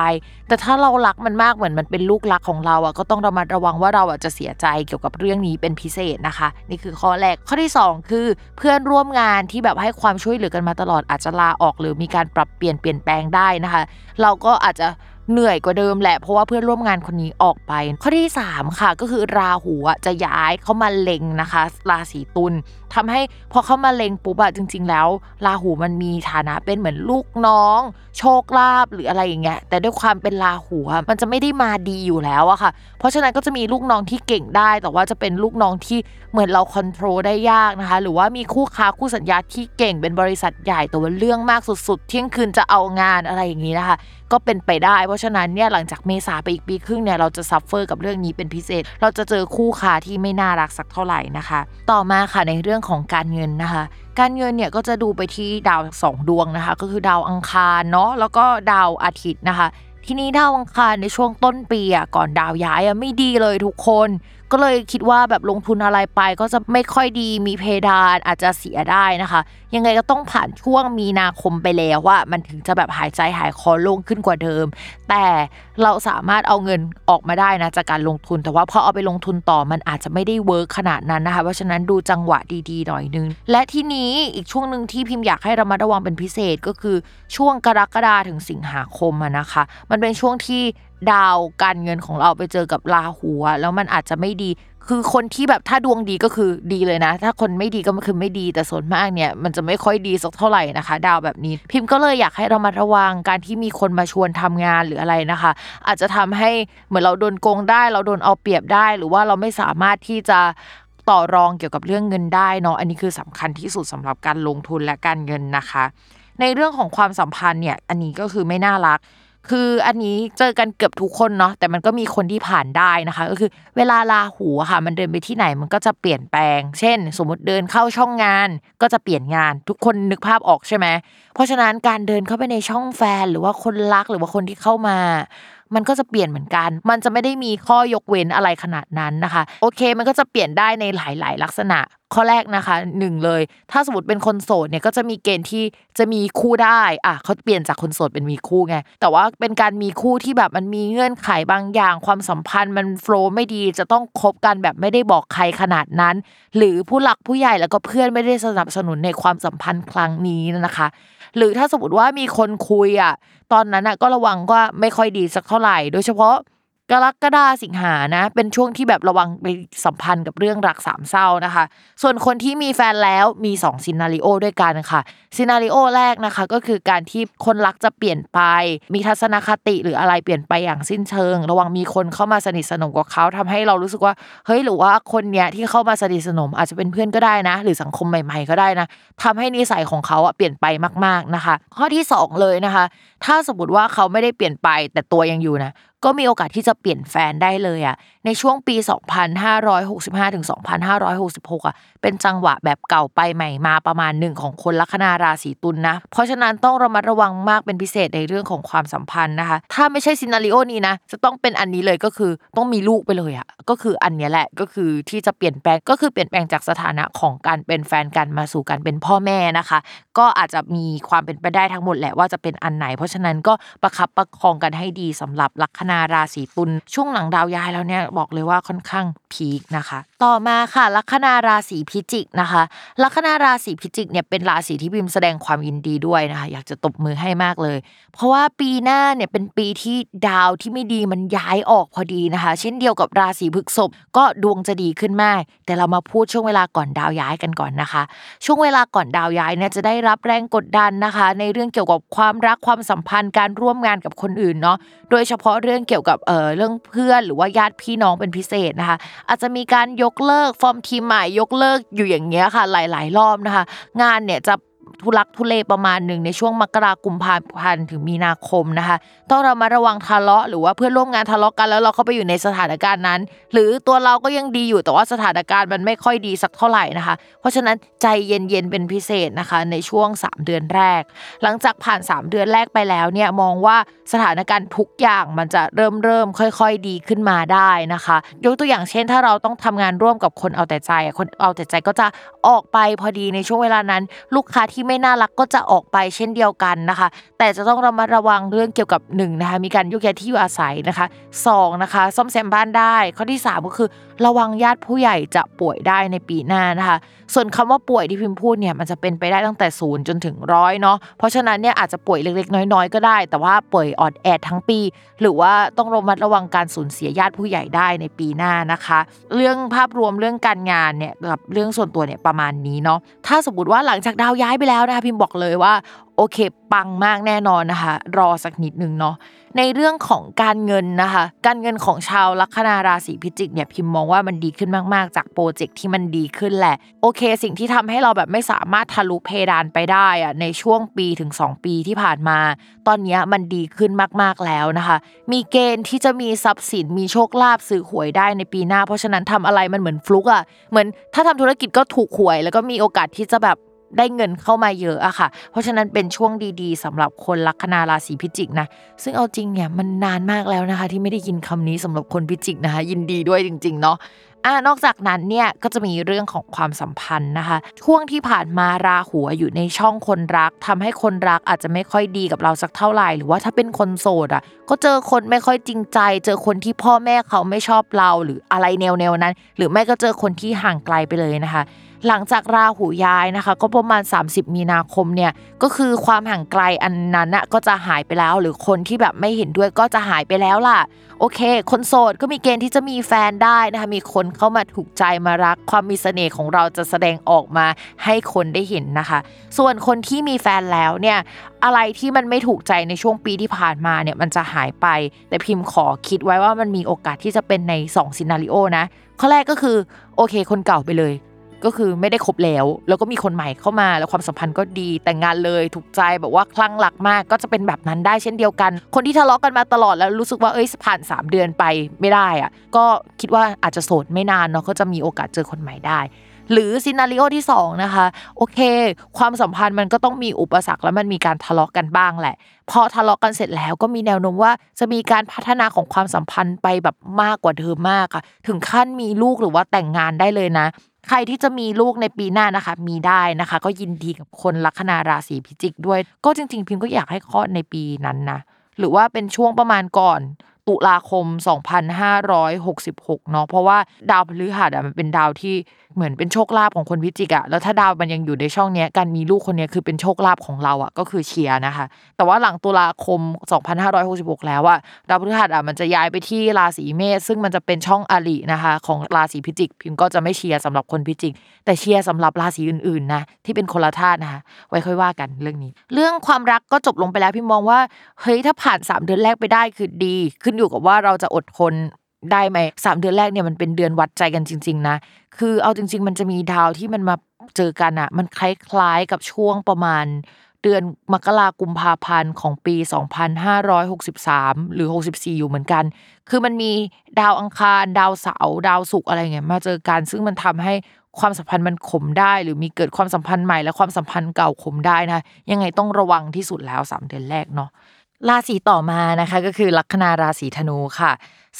แต่ถ้าเรารักมันมากเหมือนมันเป็นลูกรักของเราอะก็ต้องระมัดระวังว่าเราอะจะเสียใจเกี่ยวกับเรื่องนี้เป็นพิเศษนะคะ นี่คือข้อแรกข้อที่ 2 คือเพื่อนร่วมงานที่แบบให้ความช่วยเหลือกันมาตลอดอาจจะลาออก หรือมีการปรับเปลี่ยนเปลี่ยนแปลงได้นะคะ เราก็อาจจะเหนื่อยกว่าเดิมแหละเพราะว่าเพื่อนร่วมงานคนนี้ออกไป ข้อที่ 3 ค่ะก็คือราหูจะย้ายเข้ามาเล็งนะคะ ราศีตุลทำให้พอเข้ามาเล็งปุ๊บอะจริง ๆ แล้ว ราหูมันมีฐานะเป็นเหมือนลูกน้อง โชคลาภหรืออะไรอย่างเงี้ยแต่ด้วยความเป็นราหูมันจะไม่ได้มาดีอยู่แล้วอะค่ะ เพราะฉะนั้นก็จะมีลูกน้องที่เก่งได้ แต่ว่าจะเป็นลูกน้องที่เหมือนเรา control ได้ยากนะคะ หรือว่ามีคู่ค้าคู่สัญญาที่เก่งเป็นบริษัทใหญ่แต่ว่าเรื่องมากสุดๆ เที่ยงคืนจะเอางานอะไรอย่างนี้นะคะ ก็เป็นไปได้ เพราะฉะนั้นเนี่ยหลังจากเมษาไปอีกปีครึ่งเนี่ยเราจะ suffer กับเรื่องนี้เป็นพิเศษ เราจะเจอคู่ค้าที่ไม่น่ารักสักเท่าไหร่นะคะ ต่อมาค่ะในเรื่องของการเงินนะคะ การเงินเนี่ยก็จะดูไปที่ดาวสองดวงนะคะ ก็คือดาวอังคารเนาะแล้วก็ดาวอาทิตย์นะคะ ทีนี้ดาวอังคารในช่วงต้นปีอะก่อนดาวย้ายอะไม่ดีเลยทุกคน ก็เลยคิดว่าแบบลงทุนอะไรไปก็จะไม่ค่อยดีมีเพดานอาจจะเสียได้นะคะ ยังไงก็ต้องผ่านช่วงมีนาคมไปแล้วว่า มันถึงจะแบบหายใจหายคอโล่งขึ้นกว่าเดิม แต่เราสามารถเอาเงินออกมาได้นะจากการลงทุน แต่ว่าพอเอาไปลงทุนต่อมันอาจจะไม่ได้ work ขนาดนั้นนะคะ เพราะฉะนั้นดูจังหวะดีๆหน่อยนึง และที่นี้อีกช่วงหนึ่งที่พิมพ์อยากให้เรามาระวังเป็นพิเศษก็คือช่วงกรกฎาถึงสิงหาคมนะคะ มันเป็นช่วงที่ ดาวการเงินของเราไปเจอกับราหูแล้วมันอาจจะไม่ดี คือคนที่แบบถ้าดวงดีก็คือดีเลยนะ ถ้าคนไม่ดีก็คือไม่ดีแต่ส่วนมากเนี่ย มันจะไม่ค่อยดีสักเท่าไหร่นะคะ ดาวแบบนี้ พิมพ์ก็เลยอยากให้เรามาระวังการที่มีคนมาชวนทำงานหรืออะไรนะคะ อาจจะทำให้เหมือนเราโดนโกงได้ เราโดนเอาเปรียบได้ หรือว่าเราไม่สามารถที่จะต่อรองเกี่ยวกับเรื่องเงินได้เนาะอันนี้คือสำคัญที่สุดสำหรับการลงทุนและการเงินนะคะ ในเรื่องของความสัมพันธ์เนี่ยอันนี้ก็คือไม่น่ารัก คืออันนี้เจอกันเกือบทุกคนเนาะแต่มันก็มีคนที่ผ่านได้นะคะ ก็คือเวลาลาหูค่ะ มันเดินไปที่ไหนมันก็จะเปลี่ยนแปลง เช่น สมมติเดินเข้าช่องงาน ก็จะเปลี่ยนงานทุกคนนึกภาพออกใช่ไหมเพราะฉะนั้นการเดินเข้าไปในช่องแฟนหรือว่าคนรักหรือว่าคนที่เข้ามา มันก็จะเปลี่ยนเหมือนกัน มันจะไม่ได้มีข้อยกเว้นอะไรขนาดนั้นนะคะ โอเค มันก็จะเปลี่ยนได้ในหลาย ๆ ลักษณะ ข้อแรกนะคะหนึ่งเลย ถ้าสมมติเป็นคนโสดเนี่ยก็จะมีเกณฑ์ที่จะมีคู่ได้อะเขาเปลี่ยนจากคนโสดเป็นมีคู่ไงแต่ว่าเป็นการมีคู่ที่แบบมันมีเงื่อนไขบางอย่าง ความสัมพันธ์มันโฟล์ไม่ดีจะต้องคบกันแบบไม่ได้บอกใครขนาดนั้น หรือผู้หลักผู้ใหญ่แล้วก็เพื่อนไม่ได้สนับสนุนในความสัมพันธ์ครั้งนี้นะคะ หรือถ้าสมมติว่ามีคนคุยอะตอนนั้นอะก็ระวังว่าไม่ค่อยดีสักเท่าไหร่ โดยเฉพาะ กรกฎาสิงหานะ เป็นช่วงที่แบบระวังไปสัมพันธ์กับเรื่องรักสามเศร้านะคะ ส่วนคนที่มีแฟนแล้วมี2 scenario ด้วยกันค่ะ scenario แรกนะคะ ก็คือการที่คนรักจะเปลี่ยนไป มีทัศนคติหรืออะไรเปลี่ยนไปอย่างสิ้นเชิง ระวังมีคนเข้ามาสนิทสนมกับเขาทำให้เรารู้สึกว่าเฮ้ยหรือว่าคนเนี้ยที่เข้ามาสนิทสนมอาจจะเป็นเพื่อนก็ได้นะ หรือสังคมใหม่ ๆก็ได้นะทำให้นิสัยของเขาอะเปลี่ยนไปมาก ๆนะคะ ข้อที่สองเลยนะคะ ถ้าสมมติว่าเขาไม่ได้เปลี่ยนไปแต่ตัวยังอยู่นะ ก็มีโอกาสที่จะเปลี่ยนแฟนได้เลยอะในช่วงปี 2565ถึง2566อะเป็นจังหวะแบบเก่าไปใหม่มาประมาณหนึ่งของคนลัคนาราศีตุลนนะ เพราะฉะนั้นต้องระมัดระวังมากเป็นพิเศษในเรื่องของความสัมพันธ์นะคะ ถ้าไม่ใช่ซินาริโอนี้นะ จะต้องเป็นอันนี้เลยก็คือต้องมีลูกไปเลยอะก็คืออันนี้แหละก็คือที่จะเปลี่ยนแปลงก็คือเปลี่ยนแปลงจากสถานะของการเป็นแฟนกันมาสู่การเป็นพ่อแม่นะคะ ก็อาจจะมีความเป็นไปได้ทั้งหมดแหละว่าจะเป็นอันไหน เพราะฉะนั้นก็ประคับประคองกันให้ดีสำหรับลัคนาราศีตุลช่วงหลังดาวย้ายแล้วเนี่ยบอกเลยว่าค่อนข้างพีคนะคะ ต่อมาค่ะลัคนาราศีพิจิกนะคะ ลัคนาราศีพิจิกเนี่ยเป็นราศีที่พิมแสดงความยินดีด้วยนะคะ อยากจะตบมือให้มากเลย เพราะว่าปีหน้าเนี่ยเป็นปีที่ดาวที่ไม่ดีมันย้ายออกพอดีนะคะ เช่นเดียวกับราศีพฤษภก็ดวงจะดีขึ้นมาก แต่เรามาพูดช่วงเวลาก่อนดาวย้ายกันก่อนนะคะ ช่วงเวลาก่อนดาวย้ายเนี่ยจะได้รับแรงกดดันนะคะ ในเรื่องเกี่ยวกับความรักความสัมพันธ์การร่วมงานกับคนอื่นเนาะโดยเฉพาะเรื่องเกี่ยวกับเอ่อเรื่องเพื่อนหรือว่าญาติพี่น้องเป็นพิเศษนะคะ อาจจะมีการยกกเลิกฟอร์มทีมใหม่ยกเลิกอยู่อย่างเงี้ยค่ะ หลาย ๆ รอบนะคะ งานเนี่ยจะ ทุลักทุเลประมาณหนึ่งในช่วงมกราคมพาพันธ์ถึงมีนาคมนะคะ ต้องเรามาระวังทะเลาะหรือว่าเพื่อนร่วมงานทะเลาะกันแล้วเราเข้าไปอยู่ในสถานการณ์นั้น หรือตัวเราก็ยังดีอยู่แต่ว่าสถานการณ์มันไม่ค่อยดีสักเท่าไหร่นะคะ เพราะฉะนั้นใจเย็นๆเป็นพิเศษนะคะ ในช่วง 3 เดือนแรก หลังจากผ่าน 3 เดือนแรกไปแล้วเนี่ยมองว่าสถานการณ์ทุกอย่างมันจะเริ่มเริ่มค่อย ๆ ดีขึ้นมาได้นะคะ ยกตัวอย่างเช่น ถ้าเราต้องทำงานร่วมกับคนเอาแต่ใจ คนเอาแต่ใจก็จะออกไปพอดีในช่วงเวลานั้น ลูกค้าที่ไม่น่ารักก็จะออกไปเช่นเดียวกันนะคะ แต่จะต้องระมัดระวังเรื่องเกี่ยวกับ1นงนะคะมีการยกย้ายที่อยู่อาศัยนะคะ2นะคะซ่อมแซมบ้านได้ ข้อที่ 3 ก็คือระวังญาติผู้ใหญ่จะป่วยได้ในปีหน้านะคะ ส่วนคำว่าป่วยที่พิมพ์พูดเนี่ยมันจะเป็นไปได้ตั้งแต่ศูนย์จนถึงร้อยเนาะเพราะฉะนั้นเนี่ยอาจจะป่วยเล็กๆ น้อยๆ ก็ได้ แต่ว่าป่วยออดแอดทั้งปี หรือว่าต้องระมัดระวังการสูญเสียญาติผู้ใหญ่ได้ในปีหน้านะคะ เรื่องภาพรวมเรื่องการงานเนี่ยกับเรื่องส่วนตัวเนี่ยประมาณนี้เนาะถ้าสมมติว่าหลังจากดาวย้ายไปแล้วนะคะพิมพ์บอกเลยว่าโอเคปังมากแน่นอนนะคะ รอสักนิดนึงเนาะ ในเรื่องของการเงินนะคะ การเงินของชาวลัคนาราศีพิจิกเนี่ยพิมพ์มองว่ามันดีขึ้นมากๆ จาก project ที่มันดีขึ้นแหละ โอเค สิ่งที่ทำให้เราแบบไม่สามารถทะลุเพดานไปได้อะในช่วงปีถึง 2 ปีที่ผ่านมา ตอนนี้มันดีขึ้นมากๆแล้วนะคะ มีเกณฑ์ที่จะมีทรัพย์สินมีโชคลาภซื้อหวยได้ในปีหน้า เพราะฉะนั้นทำอะไรมันเหมือนฟลุกอะเหมือนถ้าทำธุรกิจก็ถูกหวย แล้วก็มีโอกาสที่จะแบบ ได้เงินเข้ามาเยอะอะค่ะ เพราะฉะนั้นเป็นช่วงดีๆสำหรับคนลัคนาราศีพิจิกนะ ซึ่งเอาจริงเนี่ยมันนานมากแล้วนะคะ ที่ไม่ได้ยินคำนี้สำหรับคนพิจิกนะคะ ยินดีด้วยจริง ๆ เนาะอ่านอกจากนั้นเนี่ยก็จะมีเรื่องของความสัมพันธ์นะคะ ช่วงที่ผ่านมาราหัวอยู่ในช่องคนรักทำให้คนรักอาจจะไม่ค่อยดีกับเราสักเท่าไหร่หรือว่าถ้าเป็นคนโสดอะ ก็เจอคนไม่ค่อยจริงใจ เจอคนที่พ่อแม่เขาไม่ชอบเราหรืออะไรแนวๆนั้น หรือไม่ก็เจอคนที่ห่างไกลไปเลยนะคะ หลังจากราหูย้ายนะคะ ก็ประมาณ 30 มีนาคมเนี่ยก็คือความห่างไกลอันนั้นน่ะก็จะหายไปแล้ว หรือคนที่แบบไม่เห็นด้วยก็จะหายไปแล้วล่ะ โอเค คนโสดก็มีเกณฑ์ที่จะมีแฟนได้นะคะมีคนเข้ามาถูกใจมารัก ความมีเสน่ห์ของเราจะแสดงออกมาให้คนได้เห็นนะคะ ส่วนคนที่มีแฟนแล้วเนี่ยอะไรที่มันไม่ถูกใจในช่วงปีที่ผ่านมาเนี่ยมันจะหายไป แต่พิมพ์ขอคิดไว้ว่ามันมีโอกาสที่จะเป็นใน2ซีนารีโอนะข้อแรกก็คือโอเค คนเก่าไปเลย ก็คือไม่ได้คบแล้ว แล้วก็มีคนใหม่เข้ามาแล้วความสัมพันธ์ก็ดีแต่งงานเลยถูกใจแบบว่าคลั่งรักมากก็จะเป็นแบบนั้นได้เช่นเดียวกัน คนที่ทะเลาะกันมาตลอดแล้วรู้สึกว่าเอ้ยผ่าน 3 เดือนไปไม่ได้อะก็คิดว่าอาจจะโสดไม่นานเนาะก็จะมีโอกาสเจอคนใหม่ได้หรือซีนารีโอที่2นะคะโอเค ความสัมพันธ์มันก็ต้องมีอุปสรรคแล้วมันมีการทะเลาะกันบ้างแหละพอทะเลาะกันเสร็จแล้วก็มีแนวโน้มว่าจะมีการพัฒนาของความสัมพันธ์ไปแบบมากกว่าเดิมมากค่ะถึงขั้นมีลูกหรือว่าแต่งงานได้เลยนะ ใครที่จะมีลูกในปีหน้านะคะ มีได้นะคะ ก็ยินดีกับคนลัคนาราศีพิจิกด้วย ก็จริง ๆ พิมก็อยากให้คลอดในปีนั้นนะหรือว่าเป็นช่วงประมาณก่อนตุลาคม 2566 เนาะเพราะว่าดาวพฤหัสอะมันเป็นดาวที่เหมือนเป็นโชคลาภของคนพิจิกอะแล้วถ้าดาวมันยังอยู่ในช่องเนี้ยการมีลูกคนเนี้ยคือเป็นโชคลาภของเราอะก็คือเชียร์นะคะ แต่ว่าหลังตุลาคม 2566 แล้วอะดาวพฤหัสอะมันจะย้ายไปที่ราศีเมษซึ่งมันจะเป็นช่องอรินะคะ ของราศีพิจิก พิมก็จะไม่เชียร์สำหรับคนพิจิก แต่เชียร์สำหรับราศีอื่นๆนะที่เป็นคนละธาตุนะคะ ไว้ค่อยว่ากันเรื่องนี้ เรื่องความรักก็จบลงไปแล้วพิมมองว่าเฮ้ยถ้าผ่าน 3 เดือนแรกไปได้คือดี ขึ้นอยู่กับว่าเราจะอดทน ได้ไหมสามเดือนแรกเนี่ยมันเป็นเดือนวัดใจกันจริง ๆ นะ คือเอาจริง ๆ มันจะมีดาวที่มันมาเจอกันอะมันคล้ายๆกับช่วงประมาณเดือนมกรากุมภาพันธ์ของปี 2563 หรือ 64 อยู่เหมือนกัน คือมันมีดาวอังคาร ดาวเสาร์ดาวศุกร์อะไรเงี้ยมาเจอกัน ซึ่งมันทำให้ความสัมพันธ์มันขมได้ หรือมีเกิดความสัมพันธ์ใหม่และความสัมพันธ์เก่าขมได้นะ ยังไงต้องระวังที่สุดแล้ว 3 เดือนแรกเนาะ ราศีต่อมานะคะก็คือลัคนาราศีธนูค่ะ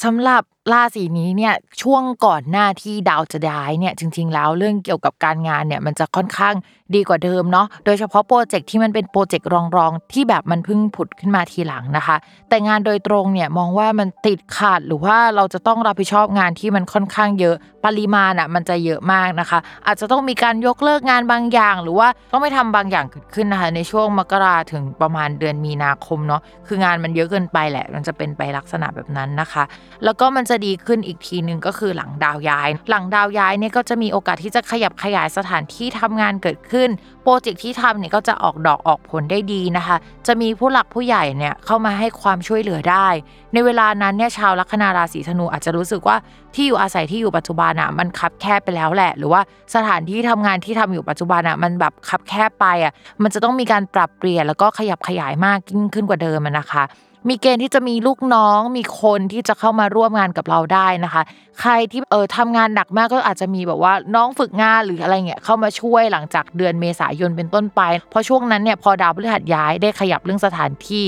สำหรับราศีนี้เนี่ยช่วงก่อนหน้าที่ดาวจะย้ายเนี่ยจริง ๆ แล้วเรื่องเกี่ยวกับการงานเนี่ยมันจะค่อนข้างดีกว่าเดิมเนาะโดยเฉพาะโปรเจกต์ที่มันเป็นโปรเจกต์รองๆที่แบบมันเพิ่งผุดขึ้นมาทีหลังนะคะ แต่งานโดยตรงเนี่ยมองว่ามันติดขาดหรือว่าเราจะต้องรับผิดชอบงานที่มันค่อนข้างเยอะปริมาณอะมันจะเยอะมากนะคะ อาจจะต้องมีการยกเลิกงานบางอย่าง หรือว่าต้องไม่ทำบางอย่างเกิดขึ้นนะคะ ในช่วงมกราถึงประมาณเดือนมีนาคมเนาะคืองานมันเยอะเกินไปแหละ มันจะเป็นไปลักษณะแบบนั้นนะคะแล้วก็มันจะดีขึ้นอีกทีหนึ่งก็คือหลังดาวย้าย หลังดาวย้ายเนี่ยก็จะมีโอกาสที่จะขยับขยายสถานที่ทำงานเกิดขึ้น โปรเจกต์ที่ทำเนี่ยก็จะออกดอกออกผลได้ดีนะคะ จะมีผู้หลักผู้ใหญ่เนี่ยเข้ามาให้ความช่วยเหลือได้ ในเวลานั้นเนี่ยชาวลัคนาราศีธนูอาจจะรู้สึกว่าที่อยู่อาศัยที่อยู่ปัจจุบันอะมันคับแคบไปแล้วแหละ หรือว่าสถานที่ทำงานที่ทำอยู่ปัจจุบันอะมันแบบคับแคบไปอะมันจะต้องมีการปรับเปลี่ยนแล้วก็ขยับขยายมากยิ่งขึ้นกว่าเดิมนะคะ มีเกณฑ์ที่จะมีลูกน้อง มีคนที่จะเข้ามาร่วมงานกับเราได้นะคะ ใครที่เออทำงานหนักมากก็อาจจะมีแบบว่าน้องฝึกงานหรืออะไรเงี้ยเข้ามาช่วยหลังจากเดือนเมษายนเป็นต้นไป เพราะช่วงนั้นเนี่ยพอดาวพฤหัสย้ายได้ขยับเรื่องสถานที่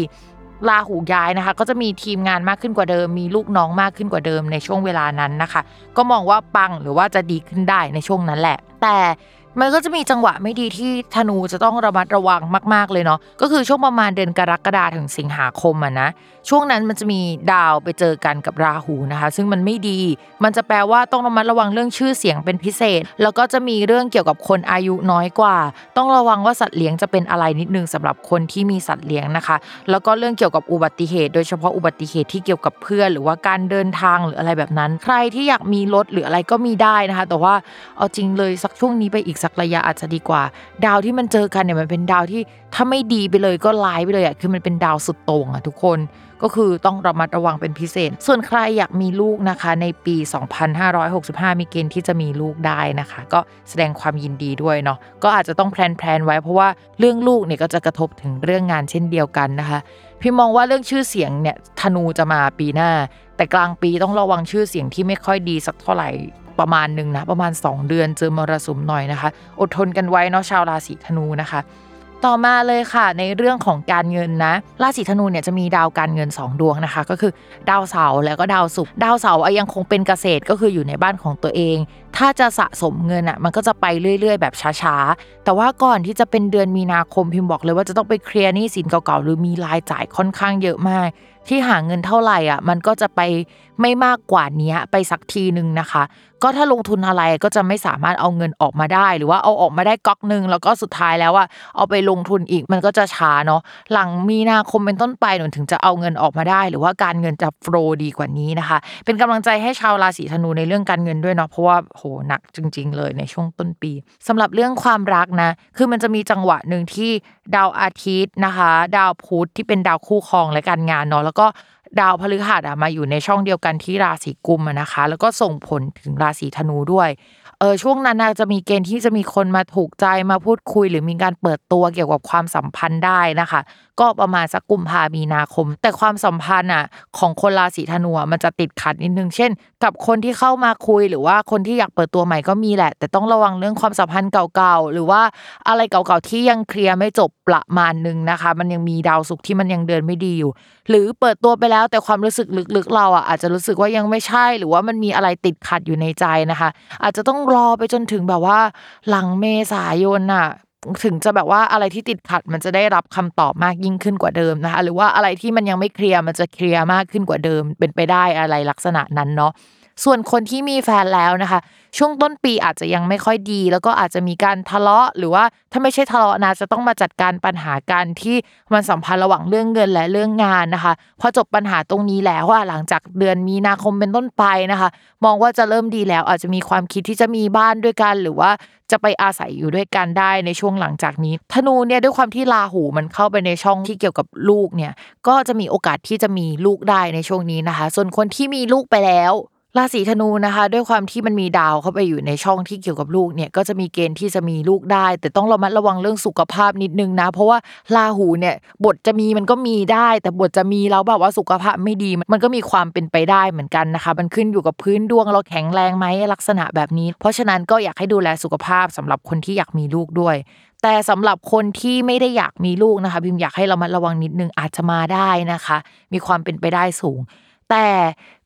ลาหูย้ายนะคะ ก็จะมีทีมงานมากขึ้นกว่าเดิม มีลูกน้องมากขึ้นกว่าเดิมในช่วงเวลานั้นนะคะ ก็มองว่าปังหรือว่าจะดีขึ้นได้ในช่วงนั้นแหละ แต่ มันก็จะมีจังหวะไม่ดีที่ธนูจะต้องระมัดระวังมาก ๆเลยเนาะก็คือช่วงประมาณเดือนกรกฎาถึงสิงหาคมอะนะช่วงนั้นมันจะมีดาวไปเจอกันกับราหูนะคะ ซึ่งมันไม่ดี มันจะแปลว่าต้องระมัดระวังเรื่องชื่อเสียงเป็นพิเศษ แล้วก็จะมีเรื่องเกี่ยวกับคนอายุน้อยกว่า ต้องระวังว่าสัตว์เลี้ยงจะเป็นอะไรนิดนึงสำหรับคนที่มีสัตว์เลี้ยงนะคะ แล้วก็เรื่องเกี่ยวกับอุบัติเหตุ โดยเฉพาะอุบัติเหตุที่เกี่ยวกับเพื่อนหรือว่าการเดินทางหรืออะไรแบบนั้น ใครที่อยากมีรถหรืออะไรก็มีได้นะคะ แต่ว่าเอาจริงเลยสักช่วงนี้ไปอีกสักระยะอาจจะดีกว่า ดาวที่มันเจอกันเนี่ยมันเป็นดาวที่ถ้าไม่ดีไปเลยก็ร้ายไปเลยอะคือมันเป็นดาวสุดโต่งอะทุกคนก็คือต้องระมัดระวังเป็นพิเศษ ส่วนใครอยากมีลูกนะคะ ในปี 2565 มีเกณฑ์ที่จะมีลูกได้นะคะ ก็แสดงความยินดีด้วยเนาะก็อาจจะต้อง plan ๆไว้เพราะว่าเรื่องลูกเนี่ยก็จะกระทบถึงเรื่องงานเช่นเดียวกันนะคะ พิมพ์มองว่าเรื่องชื่อเสียงเนี่ยธนูจะมาปีหน้า แต่กลางปีต้องระวังชื่อเสียงที่ไม่ค่อยดีสักเท่าไหร่ ประมาณหนึ่งนะประมาณ 2 เดือนเจอมรสุมหน่อยนะคะ อดทนกันไว้เนาะชาวราศีธนูนะคะ ต่อมาเลยค่ะ ในเรื่องของการเงินนะราศีธนูเนี่ยจะมีดาวการเงิน 2 ดวงนะคะ ก็คือดาวเสาร์แล้วก็ดาวศุกร์ดาวเสาร์ยังคงเป็นเกษตรก็คืออยู่ในบ้านของตัวเอง ถ้าจะสะสมเงินอะมันก็จะไปเรื่อย ๆ แบบช้าๆแต่ว่าก่อนที่จะเป็นเดือนมีนาคมพิมพ์บอกเลยว่าจะต้องไปเคลียร์หนี้สินเก่าๆหรือมีรายจ่ายค่อนข้างเยอะมากที่หาเงินเท่าไหร่อะมันก็จะไป ไม่มากกว่านี้ไปสักทีหนึ่งนะคะ ก็ถ้าลงทุนอะไรก็จะไม่สามารถเอาเงินออกมาได้ หรือว่าเอาออกมาได้ก๊อกหนึ่งแล้วก็สุดท้ายแล้วอะเอาไปลงทุนอีกมันก็จะช้าเนาะหลังมีนาคมเป็นต้นไปหนูถึงจะเอาเงินออกมาได้ หรือว่าการเงินจะโฟลดีกว่านี้นะคะ เป็นกำลังใจให้ชาวราศีธนูในเรื่องการเงินด้วยเนาะเพราะว่าโหหนักจริง ๆ เลยในช่วงต้นปีสำหรับเรื่องความรักนะ คือมันจะมีจังหวะหนึ่งที่ดาวอาทิตย์นะคะ ดาวพุธที่เป็นดาวคู่ครองและการงานเนาะแล้วก็ ดาวพฤหัสอะมาอยู่ในช่องเดียวกันที่ราศีกุมนะคะ แล้วก็ส่งผลถึงราศีธนูด้วยเออช่วงนั้นจะมีเกณฑ์ที่จะมีคนมาถูกใจมาพูดคุย หรือมีการเปิดตัวเกี่ยวกับความสัมพันธ์ได้นะคะ ก็ประมาณสักกุมภามีนาคม แต่ความสัมพันธ์อะของคนราศีธนูมันจะติดขัดนิดนึง เช่น กับคนที่เข้ามาคุยหรือว่าคนที่อยากเปิดตัวใหม่ก็มีแหละ แต่ต้องระวังเรื่องความสัมพันธ์เก่าๆหรือว่าอะไรเก่าๆที่ยังเคลียร์ไม่จบประมาณนึงนะคะ มันยังมีดาวศุกร์ที่มันยังเดินไม่ดีอยู่ หรือเปิดตัวไปแล้วแต่ความรู้สึกลึกๆ เราอะอาจจะรู้สึกว่ายังไม่ใช่ หรือว่ามันมีอะไรติดขัดอยู่ในใจนะคะ อาจจะต้องรอไปจนถึงแบบว่าหลังเมษายนน่ะ ถึงจะแบบว่าอะไรที่ติดขัดมันจะได้รับคำตอบมากยิ่งขึ้นกว่าเดิมนะคะหรือว่าอะไรที่มันยังไม่เคลียร์มันจะเคลียร์มากขึ้นกว่าเดิมเป็นไปได้อะไรลักษณะนั้นเนาะ ส่วนคนที่มีแฟนแล้วนะคะ ช่วงต้นปีอาจจะยังไม่ค่อยดี แล้วก็อาจจะมีการทะเลาะ หรือว่าถ้าไม่ใช่ทะเลาะนะจะต้องมาจัดการปัญหาการที่มันสัมพันธ์ระหว่างเรื่องเงินและเรื่องงานนะคะพอจบปัญหาตรงนี้แล้วว่าหลังจากเดือนมีนาคมเป็นต้นไปนะคะ มองว่าจะเริ่มดีแล้วอาจจะมีความคิดที่จะมีบ้านด้วยกัน หรือว่าจะไปอาศัยอยู่ด้วยกันได้ในช่วงหลังจากนี้ ธนูเนี่ยด้วยความที่ราหูมันเข้าไปในช่องที่เกี่ยวกับลูกเนี่ยก็จะมีโอกาสที่จะมีลูกได้ในช่วงนี้นะคะ ส่วนคนที่มีลูกไปแล้ว ราศีธนูนะคะ ด้วยความที่มันมีดาวเข้าไปอยู่ในช่องที่เกี่ยวกับลูกเนี่ยก็จะมีเกณฑ์ที่จะมีลูกได้ แต่ต้องระมัดระวังเรื่องสุขภาพนิดนึงนะ เพราะว่าราหูเนี่ยบทจะมีมันก็มีได้ แต่บทจะมีแล้วแบบว่าสุขภาพไม่ดี มันก็มีความเป็นไปได้เหมือนกันนะคะ มันขึ้นอยู่กับพื้นดวงเราแข็งแรงไหมลักษณะแบบนี้ เพราะฉะนั้นก็อยากให้ดูแลสุขภาพสำหรับคนที่อยากมีลูกด้วยแต่สำหรับคนที่ไม่ได้อยากมีลูกนะคะพิมอยากให้เรามาระวังนิดนึงอาจจะมาได้นะคะ มีความเป็นไปได้สูง แต่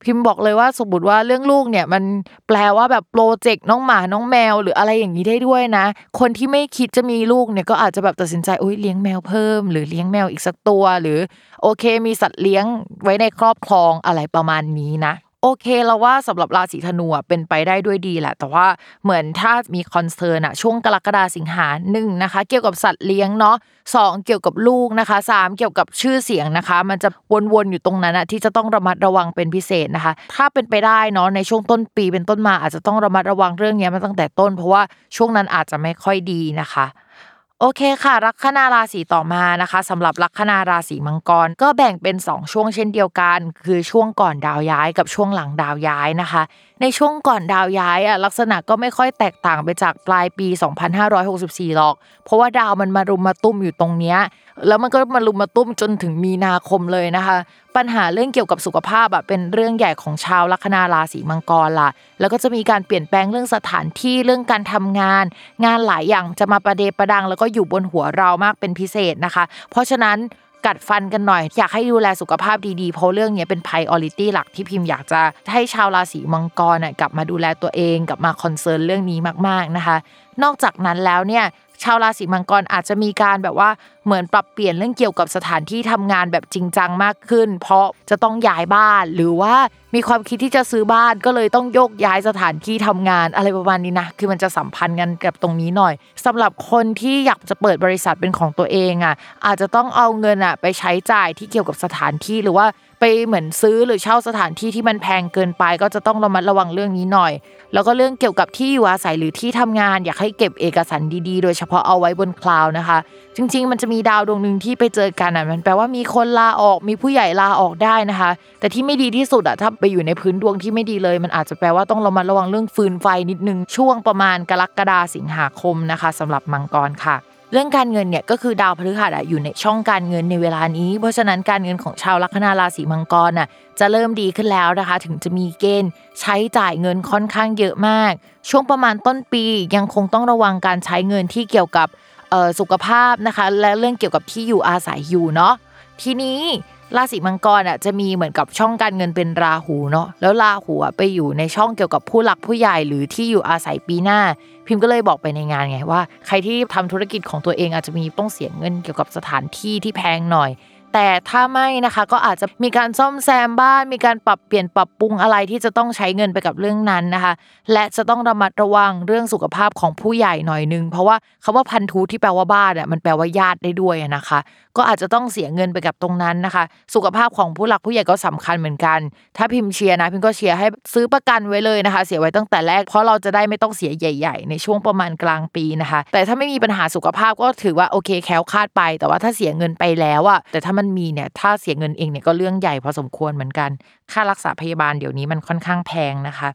พิมพ์บอกเลยว่าสมมติว่าเรื่องลูกเนี่ยมันแปลว่าแบบโปรเจกต์น้องหมาน้องแมว หรืออะไรอย่างนี้ได้ด้วยนะ คนที่ไม่คิดจะมีลูกเนี่ยก็อาจจะแบบตัดสินใจโอ้ยเลี้ยงแมวเพิ่ม หรือเลี้ยงแมวอีกสักตัว หรือโอเค มีสัตว์เลี้ยงไว้ในครอบครองอะไรประมาณนี้นะ โอเคเราว่าสำหรับราศีธนูเป็นไปได้ด้วยดีแหละ แต่ว่าเหมือนถ้ามี concern อะช่วงกรกฎาสิงหาหนึ่งนะคะ เกี่ยวกับสัตว์เลี้ยงเนาะสองเกี่ยวกับลูกนะคะสามเกี่ยวกับชื่อเสียงนะคะ มันจะวนๆอยู่ตรงนั้นอะที่จะต้องระมัดระวังเป็นพิเศษนะคะ ถ้าเป็นไปได้เนาะในช่วงต้นปีเป็นต้นมาอาจจะต้องระมัดระวังเรื่องนี้มาตั้งแต่ต้น เพราะว่าช่วงนั้นอาจจะไม่ค่อยดีนะคะ โอเคค่ะ ลัคนาราศีต่อมานะคะสำหรับลัคนาราศีมังกร ก็แบ่งเป็น 2 ช่วงเช่นเดียวกัน คือช่วงก่อนดาวย้ายกับช่วงหลังดาวย้ายนะคะ ในช่วงก่อนดาวย้ายอะลักษณะก็ไม่ค่อยแตกต่างไปจากปลายปี 2564 หรอก เพราะว่าดาวมันมารุมมาตุ้มอยู่ตรงเนี้ยแล้วมันก็มารุมมาตุ้มจนถึงมีนาคมเลยนะคะ ปัญหาเรื่องเกี่ยวกับสุขภาพอะเป็นเรื่องใหญ่ของชาวลัคนาราศีมังกรล่ะ แล้วก็จะมีการเปลี่ยนแปลงเรื่องสถานที่เรื่องการทำงาน งานหลายอย่างจะมาประเดประดัง แล้วก็อยู่บนหัวเรามากเป็นพิเศษนะคะ เพราะฉะนั้นกัดฟันกันหน่อย อยากให้ดูแลสุขภาพดีๆ เพราะเรื่องนี้เป็น priority หลักที่พิมพ์อยากจะให้ชาวราศีมังกรกลับมาดูแลตัวเอง กลับมาคอนเซิร์นเรื่องนี้มากๆนะคะ นอกจากนั้นแล้วเนี่ย ชาวราศีมังกรอาจจะมีการแบบว่าเหมือนปรับเปลี่ยนเรื่องเกี่ยวกับสถานที่ทำงานแบบจริงจังมากขึ้น เพราะจะต้องย้ายบ้านหรือว่ามีความคิดที่จะซื้อบ้านก็เลยต้องโยกย้ายสถานที่ทำงานอะไรประมาณนี้นะคือมันจะสัมพันธ์กันกับตรงนี้หน่อยสำหรับคนที่อยากจะเปิดบริษัทเป็นของตัวเองอะอาจจะต้องเอาเงินอะไปใช้จ่ายที่เกี่ยวกับสถานที่หรือว่า ไปเหมือนซื้อหรือเช่าสถานที่ที่มันแพงเกินไป ก็จะต้องระมัดระวังเรื่องนี้หน่อย แล้วก็เรื่องเกี่ยวกับที่อยู่อาศัยหรือที่ทำงาน อยากให้เก็บเอกสารดีๆ โดยเฉพาะเอาไว้บนคลาวนะคะ จริง ๆ มันจะมีดาวดวงหนึ่งที่ไปเจอกันอะมันแปลว่ามีคนลาออกมีผู้ใหญ่ลาออกได้นะคะ แต่ที่ไม่ดีที่สุดอะถ้าไปอยู่ในพื้นดวงที่ไม่ดีเลย มันอาจจะแปลว่าต้องระมัดระวังเรื่องฟืนไฟนิดนึงช่วงประมาณกรกฎาสิงหาคมนะคะสำหรับมังกรค่ะ เรื่องการเงินเนี่ยก็คือดาวพฤหัสอยู่ในช่องการเงินในเวลานี้ เพราะฉะนั้นการเงินของชาวลัคนาราศีมังกรน่ะจะเริ่มดีขึ้นแล้วนะคะ ถึงจะมีเกณฑ์ใช้จ่ายเงินค่อนข้างเยอะมาก ช่วงประมาณต้นปียังคงต้องระวังการใช้เงินที่เกี่ยวกับสุขภาพนะคะ และเรื่องเกี่ยวกับที่อยู่อาศัยอยู่เนาะทีนี้ ราศีมังกรอะจะมีเหมือนกับช่องการเงินเป็นราหูเนาะแล้วราหูอะไปอยู่ในช่องเกี่ยวกับผู้หลักผู้ใหญ่หรือที่อยู่อาศัยปีหน้า พิมพ์ก็เลยบอกไปในงานไงว่า ใครที่ทำธุรกิจของตัวเองอาจจะมีต้องเสียเงินเกี่ยวกับสถานที่ที่แพงหน่อย แต่ถ้าไม่นะคะก็อาจจะมีการซ่อมแซมบ้าน มีการปรับเปลี่ยนปรับปรุงอะไรที่จะต้องใช้เงินไปกับเรื่องนั้นนะคะ และจะต้องระมัดระวังเรื่องสุขภาพของผู้ใหญ่หน่อยนึงเพราะว่าคาว่าพันธุที่แปลว่าบ้านอะมันแปลว่าญาติได้ด้วยนะคะก็อาจจะต้องเสียเงินไปกับตรงนั้นนะคะ สุขภาพของผู้หลักผู้ใหญ่ก็สำคัญเหมือนกัน ถ้าพิมพ์เชียร์นะพิมก็เชียร์ให้ซื้อประกันไว้เลยนะคะ เสียไว้ตั้งแต่แรก เพราะเราจะได้ไม่ต้องเสียใหญ่ ๆ ในช่วงประมาณกลางปีนะคะ แต่ถ้าไม่มีปัญหาสุขภาพก็ถือว่าโอเคแคล้วคาดไป แต่ว่าถ้าเสียเงินไปแล้วอะแต่ถ้ามันมีเนี่ยถ้าเสียเงินเองเนี่ยก็เรื่องใหญ่พอสมควรเหมือนกัน ค่ารักษาพยาบาลเดี๋ยวนี้มันค่อนข้างแพงนะคะ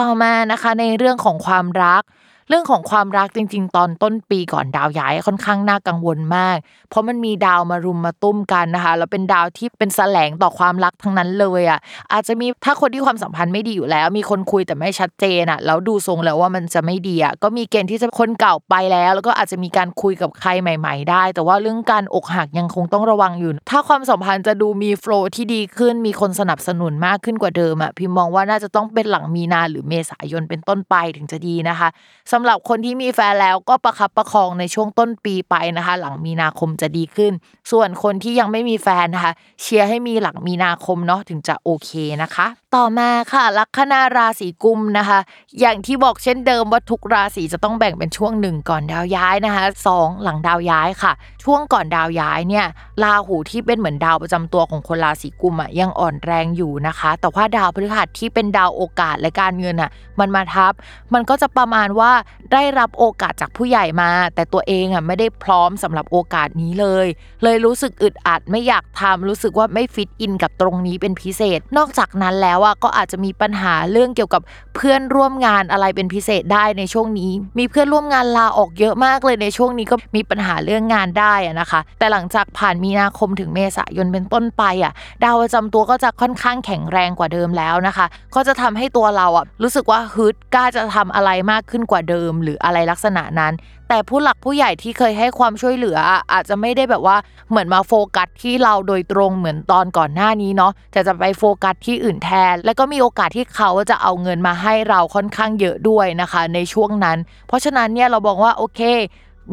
ต่อมานะคะในเรื่องของความรัก เรื่องของความรักจริง ๆ ตอนต้นปีก่อนดาวย้ายค่อนข้างน่ากังวลมาก เพราะมันมีดาวมารุมมาตุ้มกันนะคะแล้วเป็นดาวที่เป็นแสลงต่อความรักทั้งนั้นเลยอะอาจจะมีถ้าคนที่ความสัมพันธ์ไม่ดีอยู่แล้ว มีคนคุยแต่ไม่ชัดเจนอะแล้วดูทรงแล้วว่ามันจะไม่ดีอะก็มีเกณฑ์ที่จะคนเก่าไปแล้ว แล้วก็อาจจะมีการคุยกับใครใหม่ ๆ ได้ แต่ว่าเรื่องการอกหักยังคงต้องระวังอยู่ ถ้าความสัมพันธ์จะดูมีโฟล์ที่ดีขึ้น มีคนสนับสนุนมากขึ้นกว่าเดิมอะพิมมองว่าน่าจะต้องเป็นหลังมีนาหรือเมษายนเป็นต้นไปถึงจะดีนะคะสำหรับคนที่มีแฟนแล้วก็ประคับประคองในช่วงต้นปีไปนะคะ หลังมีนาคมจะดีขึ้น ส่วนคนที่ยังไม่มีแฟนนะคะ เชียร์ให้มีหลังมีนาคมเนาะถึงจะโอเคนะคะ ต่อมาค่ะลัคนาราศีกุมนะคะ อย่างที่บอกเช่นเดิมว่าทุกราศีจะต้องแบ่งเป็นช่วงหนึ่งก่อนดาวย้ายนะคะสองหลังดาวย้ายค่ะ ช่วงก่อนดาวย้ายเนี่ยราหูที่เป็นเหมือนดาวประจำตัวของคนราศีกุมอะยังอ่อนแรงอยู่นะคะ แต่ว่าดาวพฤหัสที่เป็นดาวโอกาสและการเงินอะมันมาทับ มันก็จะประมาณว่าได้รับโอกาสจากผู้ใหญ่มา แต่ตัวเองอะไม่ได้พร้อมสำหรับโอกาสนี้เลย เลยรู้สึกอึดอัดไม่อยากทำรู้สึกว่าไม่ฟิตอินกับตรงนี้เป็นพิเศษ นอกจากนั้นแล้วอะก็อาจจะมีปัญหาเรื่องเกี่ยวกับเพื่อนร่วมงานอะไรเป็นพิเศษได้ในช่วงนี้ มีเพื่อนร่วมงานลาออกเยอะมากเลยในช่วงนี้ก็มีปัญหาเรื่องงานได้อะนะคะ แต่หลังจากผ่านมีนาคมถึงเมษายนเป็นต้นไปอะดาวประจำตัวก็จะค่อนข้างแข็งแรงกว่าเดิมแล้วนะคะ ก็จะทำให้ตัวเราอะรู้สึกว่าฮึดกล้าจะทำอะไรมากขึ้นกว่าเดิมหรืออะไรลักษณะนั้น แต่ผู้หลักผู้ใหญ่ที่เคยให้ความช่วยเหลืออาจจะไม่ได้แบบว่าเหมือนมาโฟกัสที่เราโดยตรงเหมือนตอนก่อนหน้านี้เนาะแต่จะไปโฟกัสที่อื่นแทน และก็มีโอกาสที่เขาจะเอาเงินมาให้เราค่อนข้างเยอะด้วยนะคะ ในช่วงนั้น เพราะฉะนั้นเนี่ยเราบอกว่าโอเค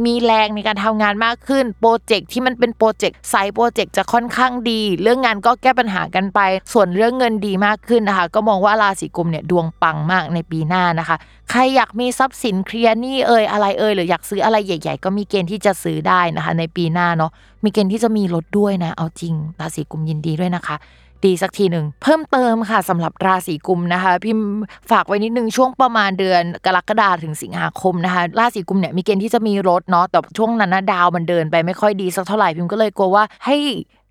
มีแรงในการทำงานมากขึ้น โปรเจกต์ที่มันเป็นโปรเจกต์ไซต์โปรเจกต์จะค่อนข้างดี เรื่องงานก็แก้ปัญหากันไป ส่วนเรื่องเงินดีมากขึ้นนะคะ ก็มองว่าราศีกุมเนี่ยดวงปังมากในปีหน้านะคะ ใครอยากมีทรัพย์สินเคลียร์หนี้เอ่ยอะไรเอ่ยหรืออยากซื้ออะไรใหญ่ ๆ ก็มีเกณฑ์ที่จะซื้อได้นะคะ ในปีหน้าเนาะมีเกณฑ์ที่จะมีรถด้วยนะ เอาจริงราศีกุมยินดีด้วยนะคะ ดีสักทีหนึ่งเพิ่มเติมค่ะสำหรับราศีกุมนะคะ พิมพ์ฝากไว้นิดนึงช่วงประมาณเดือนกรกฎาถึงสิงหาคมนะคะราศีกุมเนี่ยมีเกณฑ์ที่จะมีรถเนาะแต่ช่วงนั้นนะดาวมันเดินไปไม่ค่อยดีสักเท่าไหร่พิมก็เลยกลัวว่าให้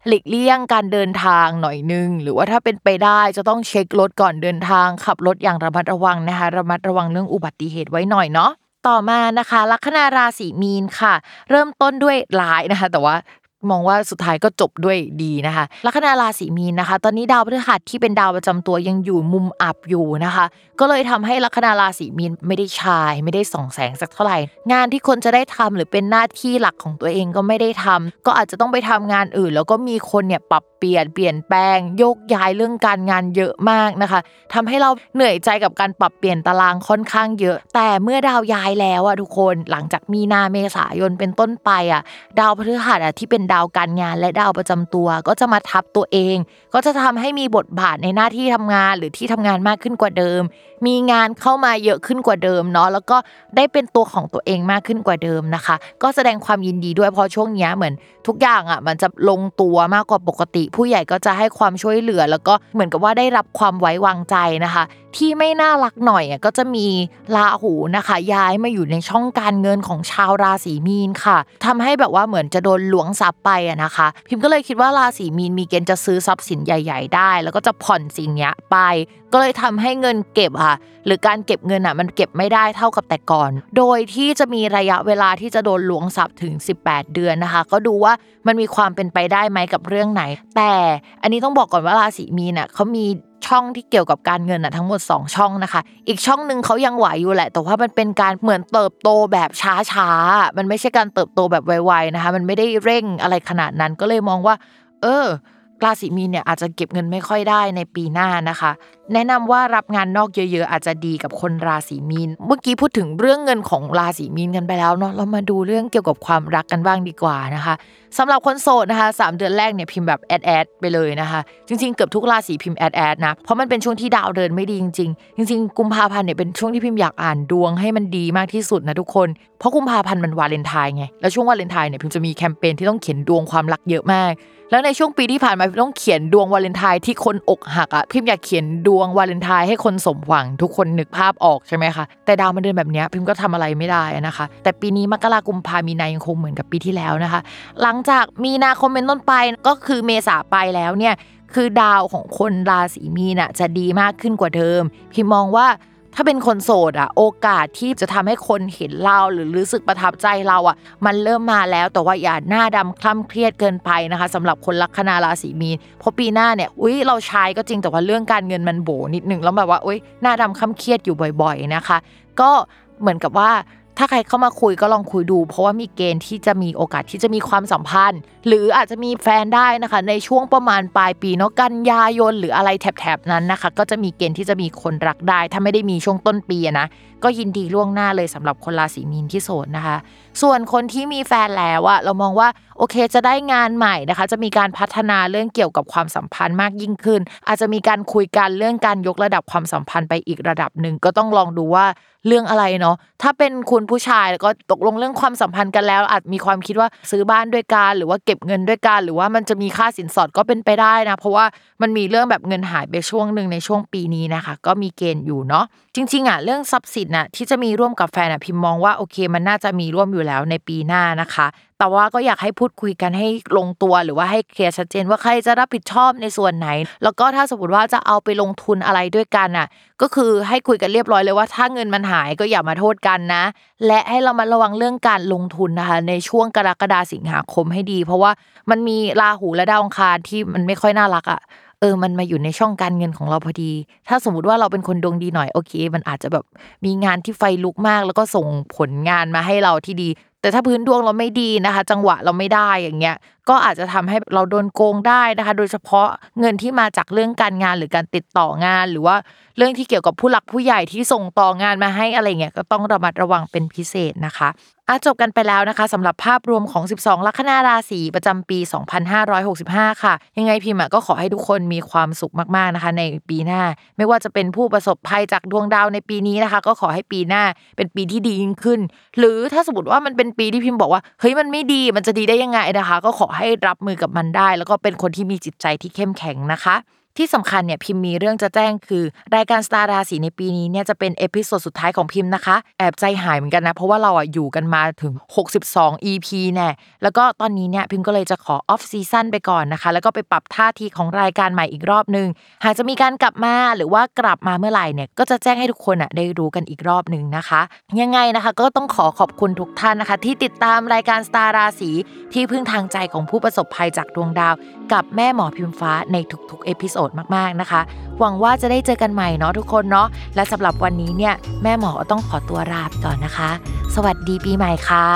หลีกเลี่ยงการเดินทางหน่อยนึง หรือว่าถ้าเป็นไปได้จะต้องเช็ครถก่อนเดินทาง ขับรถอย่างระมัดระวังนะคะระมัดระวังเรื่องอุบัติเหตุไว้หน่อยเนาะต่อมานะคะ ลัคนาราศีมีนค่ะ เริ่มต้นด้วยร้ายนะคะ แต่ว่า มองว่าสุดท้ายก็จบด้วยดีนะคะลัคนาราศีมีนนะคะ ตอนนี้ดาวพฤหัสที่เป็นดาวประจำตัวยังอยู่มุมอับอยู่นะคะ ก็เลยทำให้ลัคนาราศีมีนไม่ได้ชาย ไม่ได้ส่องแสงสักเท่าไหร่ งานที่คนจะได้ทำหรือเป็นหน้าที่หลักของตัวเองก็ไม่ได้ทำก็อาจจะต้องไปทำงานอื่น แล้วก็มีคนเนี่ยปรับเปลี่ยนเปลี่ยนแปลงโยกย้ายเรื่องการงานเยอะมากนะคะทำให้เราเหนื่อยใจกับการปรับเปลี่ยนตารางค่อนข้างเยอะ แต่เมื่อดาวย้ายแล้วอะทุกคนหลังจากมีนาเมษายนเป็นต้นไปอะดาวพฤหัสอะที่เป็นดาวการงานและดาวประจำตัว ก็จะมาทับตัวเอง ก็จะทำให้มีบทบาทในหน้าที่ทำงานหรือที่ทำงานมากขึ้นกว่าเดิม มีงานเข้ามาเยอะขึ้นกว่าเดิมเนาะแล้วก็ได้เป็นตัวของตัวเองมากขึ้นกว่าเดิมนะคะ ก็แสดงความยินดีด้วยเพราะช่วงนี้เหมือนทุกอย่างอะมันจะลงตัวมากกว่าปกติ ผู้ใหญ่ก็จะให้ความช่วยเหลือ แล้วก็เหมือนกับว่าได้รับความไว้วางใจนะคะ ที่ไม่น่ารักหน่อยก็จะมีราหูนะคะ ย้ายมาอยู่ในช่องการเงินของชาวราศีมีนค่ะทำให้แบบว่าเหมือนจะโดนหลวงทรัพย์ไปนะคะ พิมพ์ก็เลยคิดว่าราศีมีนมีเกณฑ์จะซื้อทรัพย์สินใหญ่ ๆ ได้ แล้วก็จะผ่อนสิ่งเนี้ยไป ก็เลยทำให้เงินเก็บค่ะ หรือการเก็บเงินอะมันเก็บไม่ได้เท่ากับแต่ก่อน โดยที่จะมีระยะเวลาที่จะโดนหลวงทรัพย์ถึง 18 เดือนนะคะ ก็ดูว่ามันมีความเป็นไปได้ไหมกับเรื่องไหน แต่อันนี้ต้องบอกก่อนว่าราศีมีนอะเขามีช่องที่เกี่ยวกับการเงินอะทั้งหมด 2 ช่องนะคะ อีกช่องหนึ่งเขายังไหวอยู่แหละ แต่ว่ามันเป็นการเหมือนเติบโตแบบช้าๆ มันไม่ใช่การเติบโตแบบไวๆนะคะ มันไม่ได้เร่งอะไรขนาดนั้นก็เลยมองว่า เออราศีมีนเนี่ยอาจจะเก็บเงินไม่ค่อยได้ในปีหน้านะคะ แนะนำว่ารับงานนอกเยอะ ๆ อาจจะดีกับคนราศีมีน เมื่อกี้พูดถึงเรื่องเงินของราศีมีนกันไปแล้วเนาะเรามาดูเรื่องเกี่ยวกับความรักกันบ้างดีกว่านะคะสำหรับคนโสดนะคะสามเดือนแรกเนี่ยพิมพ์แบบแอดแอดไปเลยนะคะจริงๆเกือบทุกราศีพิมพ์แอดแอดนะเพราะมันเป็นช่วงที่ดาวเดินไม่ดีจริงๆจริงๆกุมภาพันธ์เนี่ยเป็นช่วงที่พิมพ์อยากอ่านดวงให้มันดีมากที่สุดนะทุกคน เพราะกุมภาพันธ์มันวาเลนไทน์ไงแล้วช่วงวาเลนไทน์เนี่ยพิมพ์จะมีแคมเปญที่ต้องเขียนดวงความรักเยอะมาก แล้วในช่วงปีที่ผ่านมาพิมต้องเขียนดวงวาเลนไทน์ที่คนอกหักอะพิมอยากเขียนดวงวาเลนไทน์ให้คนสมหวังทุกคนนึกภาพออกใช่ไหมคะแต่ดาวมันเดินแบบนี้พิมก็ทำอะไรไม่ได้นะคะ แต่ปีนี้มกรากุมพามีนายังคงเหมือนกับปีที่แล้วนะคะ หลังจากมีนาคมเป็นต้นไปก็คือเมษาไปแล้วเนี่ยคือดาวของคนราศีมีนอะจะดีมากขึ้นกว่าเดิม พิมมองว่า ถ้าเป็นคนโสดอะโอกาสที่จะทำให้คนเห็นเราหรือรู้สึกประทับใจเราอะมันเริ่มมาแล้วแต่ว่าอย่าหน้าดำคล่ำเครียดเกินไปนะคะสำหรับคนลัคนาราศีมีนเพราะปีหน้าเนี่ยอุ้ยเราใช้ก็จริงแต่ว่าเรื่องการเงินมันโบนิดนึงแล้วแบบว่าอุ้ยหน้าดำคล่ำเครียดอยู่บ่อย ๆนะคะ ก็เหมือนกับว่า ถ้าใครเข้ามาคุยก็ลองคุยดู เพราะว่ามีเกณฑ์ที่จะมีโอกาสที่จะมีความสัมพันธ์ หรืออาจจะมีแฟนได้นะคะ ในช่วงประมาณปลายปีเนาะกันยายนหรืออะไรแถบๆนั้นนะคะ ก็จะมีเกณฑ์ที่จะมีคนรักได้ ถ้าไม่ได้มีช่วงต้นปีนะก็ยินดีล่วงหน้าเลยสำหรับคนราศีมีนที่โสดนะคะ ส่วนคนที่มีแฟนแล้วอะเรามองว่าโอเคจะได้งานใหม่นะคะ จะมีการพัฒนาเรื่องเกี่ยวกับความสัมพันธ์มากยิ่งขึ้น อาจจะมีการคุยกันเรื่องการยกระดับความสัมพันธ์ไปอีกระดับหนึ่งก็ต้องลองดูว่าเรื่องอะไรเนาะถ้าเป็นคุณผู้ชายแล้วก็ตกลงเรื่องความสัมพันธ์กันแล้ว อาจมีความคิดว่าซื้อบ้านด้วยกันหรือว่าเก็บเงินด้วยกันหรือว่ามันจะมีค่าสินสอดก็เป็นไปได้นะ เพราะว่ามันมีเรื่องแบบเงินหายไปช่วงหนึ่งในช่วงปีนี้นะคะ ก็มีเกณฑ์อยู่เนาะจริง ๆอะเรื่องทรัพย์สินน่ะที่จะมีร่วมกับแฟนอะพิมมองว่าโอเค มันน่าจะมีร่วมอยู่แล้วในปีหน้านะคะ แต่ว่าก็อยากให้พูดคุยกันให้ลงตัวหรือว่าให้เคลียร์ชัดเจนว่าใครจะรับผิดชอบในส่วนไหน แล้วก็ถ้าสมมติว่าจะเอาไปลงทุนอะไรด้วยกันอะ ก็คือให้คุยกันเรียบร้อยเลยว่าถ้าเงินมันหายก็อย่ามาโทษกันนะ และให้เรามาระวังเรื่องการลงทุนนะคะ ในช่วงกรกฎาสิงหาคมให้ดี เพราะว่ามันมีราหูและดาวองคารที่มันไม่ค่อยน่ารักอะเออ มันมาอยู่ในช่องการเงินของเราพอดี ถ้าสมมติว่าเราเป็นคนดวงดีหน่อยโอเค มันอาจจะแบบมีงานที่ไฟลุกมาก แล้วก็ส่งผลงานมาให้เราที่ดี แต่ถ้าพื้นดวงเราไม่ดีนะคะ จังหวะเราไม่ได้อย่างเงี้ยก็อาจจะทำให้เราโดนโกงได้นะคะ โดยเฉพาะเงินที่มาจากเรื่องการงานหรือการติดต่องาน หรือว่าเรื่องที่เกี่ยวกับผู้หลักผู้ใหญ่ที่ส่งต่องานมาให้อะไรเงี้ยก็ต้องระมัดระวังเป็นพิเศษนะคะ อะจบกันไปแล้วนะคะสำหรับภาพรวมของ 12 ลัคนาราศีประจำปี 2565 ค่ะ ยังไงพิมพ์ก็ขอให้ทุกคนมีความสุขมากๆนะคะ ในปีหน้า ไม่ว่าจะเป็นผู้ประสบภัยจากดวงดาวในปีนี้นะคะ ก็ขอให้ปีหน้าเป็นปีที่ดียิ่งขึ้น หรือถ้าสมมติว่ามันเป็นปีที่พิมพ์บอกว่าเฮ้ยมันไม่ดีมันจะดีได้ยังไงนะคะ ก็ขอให้รับมือกับมันได้ แล้วก็เป็นคนที่มีจิตใจที่เข้มแข็งนะคะ ที่สำคัญเนี่ยพิมพ์มีเรื่องจะแจ้งคือ รายการสตาร์ราศีในปีนี้เนี่ยจะเป็น episode สุดท้ายของพิมนะคะ แอบใจหายเหมือนกันนะ เพราะว่าเราอะอยู่กันมาถึง 62 EP แน่แล้วก็ตอนนี้เนี่ยพิมก็เลยจะขอ off season ไปก่อนนะคะ แล้วก็ไปปรับท่าทีของรายการใหม่อีกรอบนึง หากจะมีการกลับมาหรือว่ากลับมาเมื่อไหร่เนี่ยก็จะแจ้งให้ทุกคนอะได้รู้กันอีกรอบหนึ่งนะคะ ยังไงนะคะก็ต้องขอขอบคุณทุกท่านนะคะ ที่ติดตามรายการสตาร์ราศีที่พึ่งทางใจของผู้ประสบภัยจากดวงดาว กับแม่หมอพิมฟ้าในทุกๆ episode มากๆนะคะ หวังว่าจะได้เจอกันใหม่เนาะทุกคนเนาะและสำหรับวันนี้เนี่ยแม่หมอต้องขอตัวลาไปก่อนนะคะ สวัสดีปีใหม่ค่ะ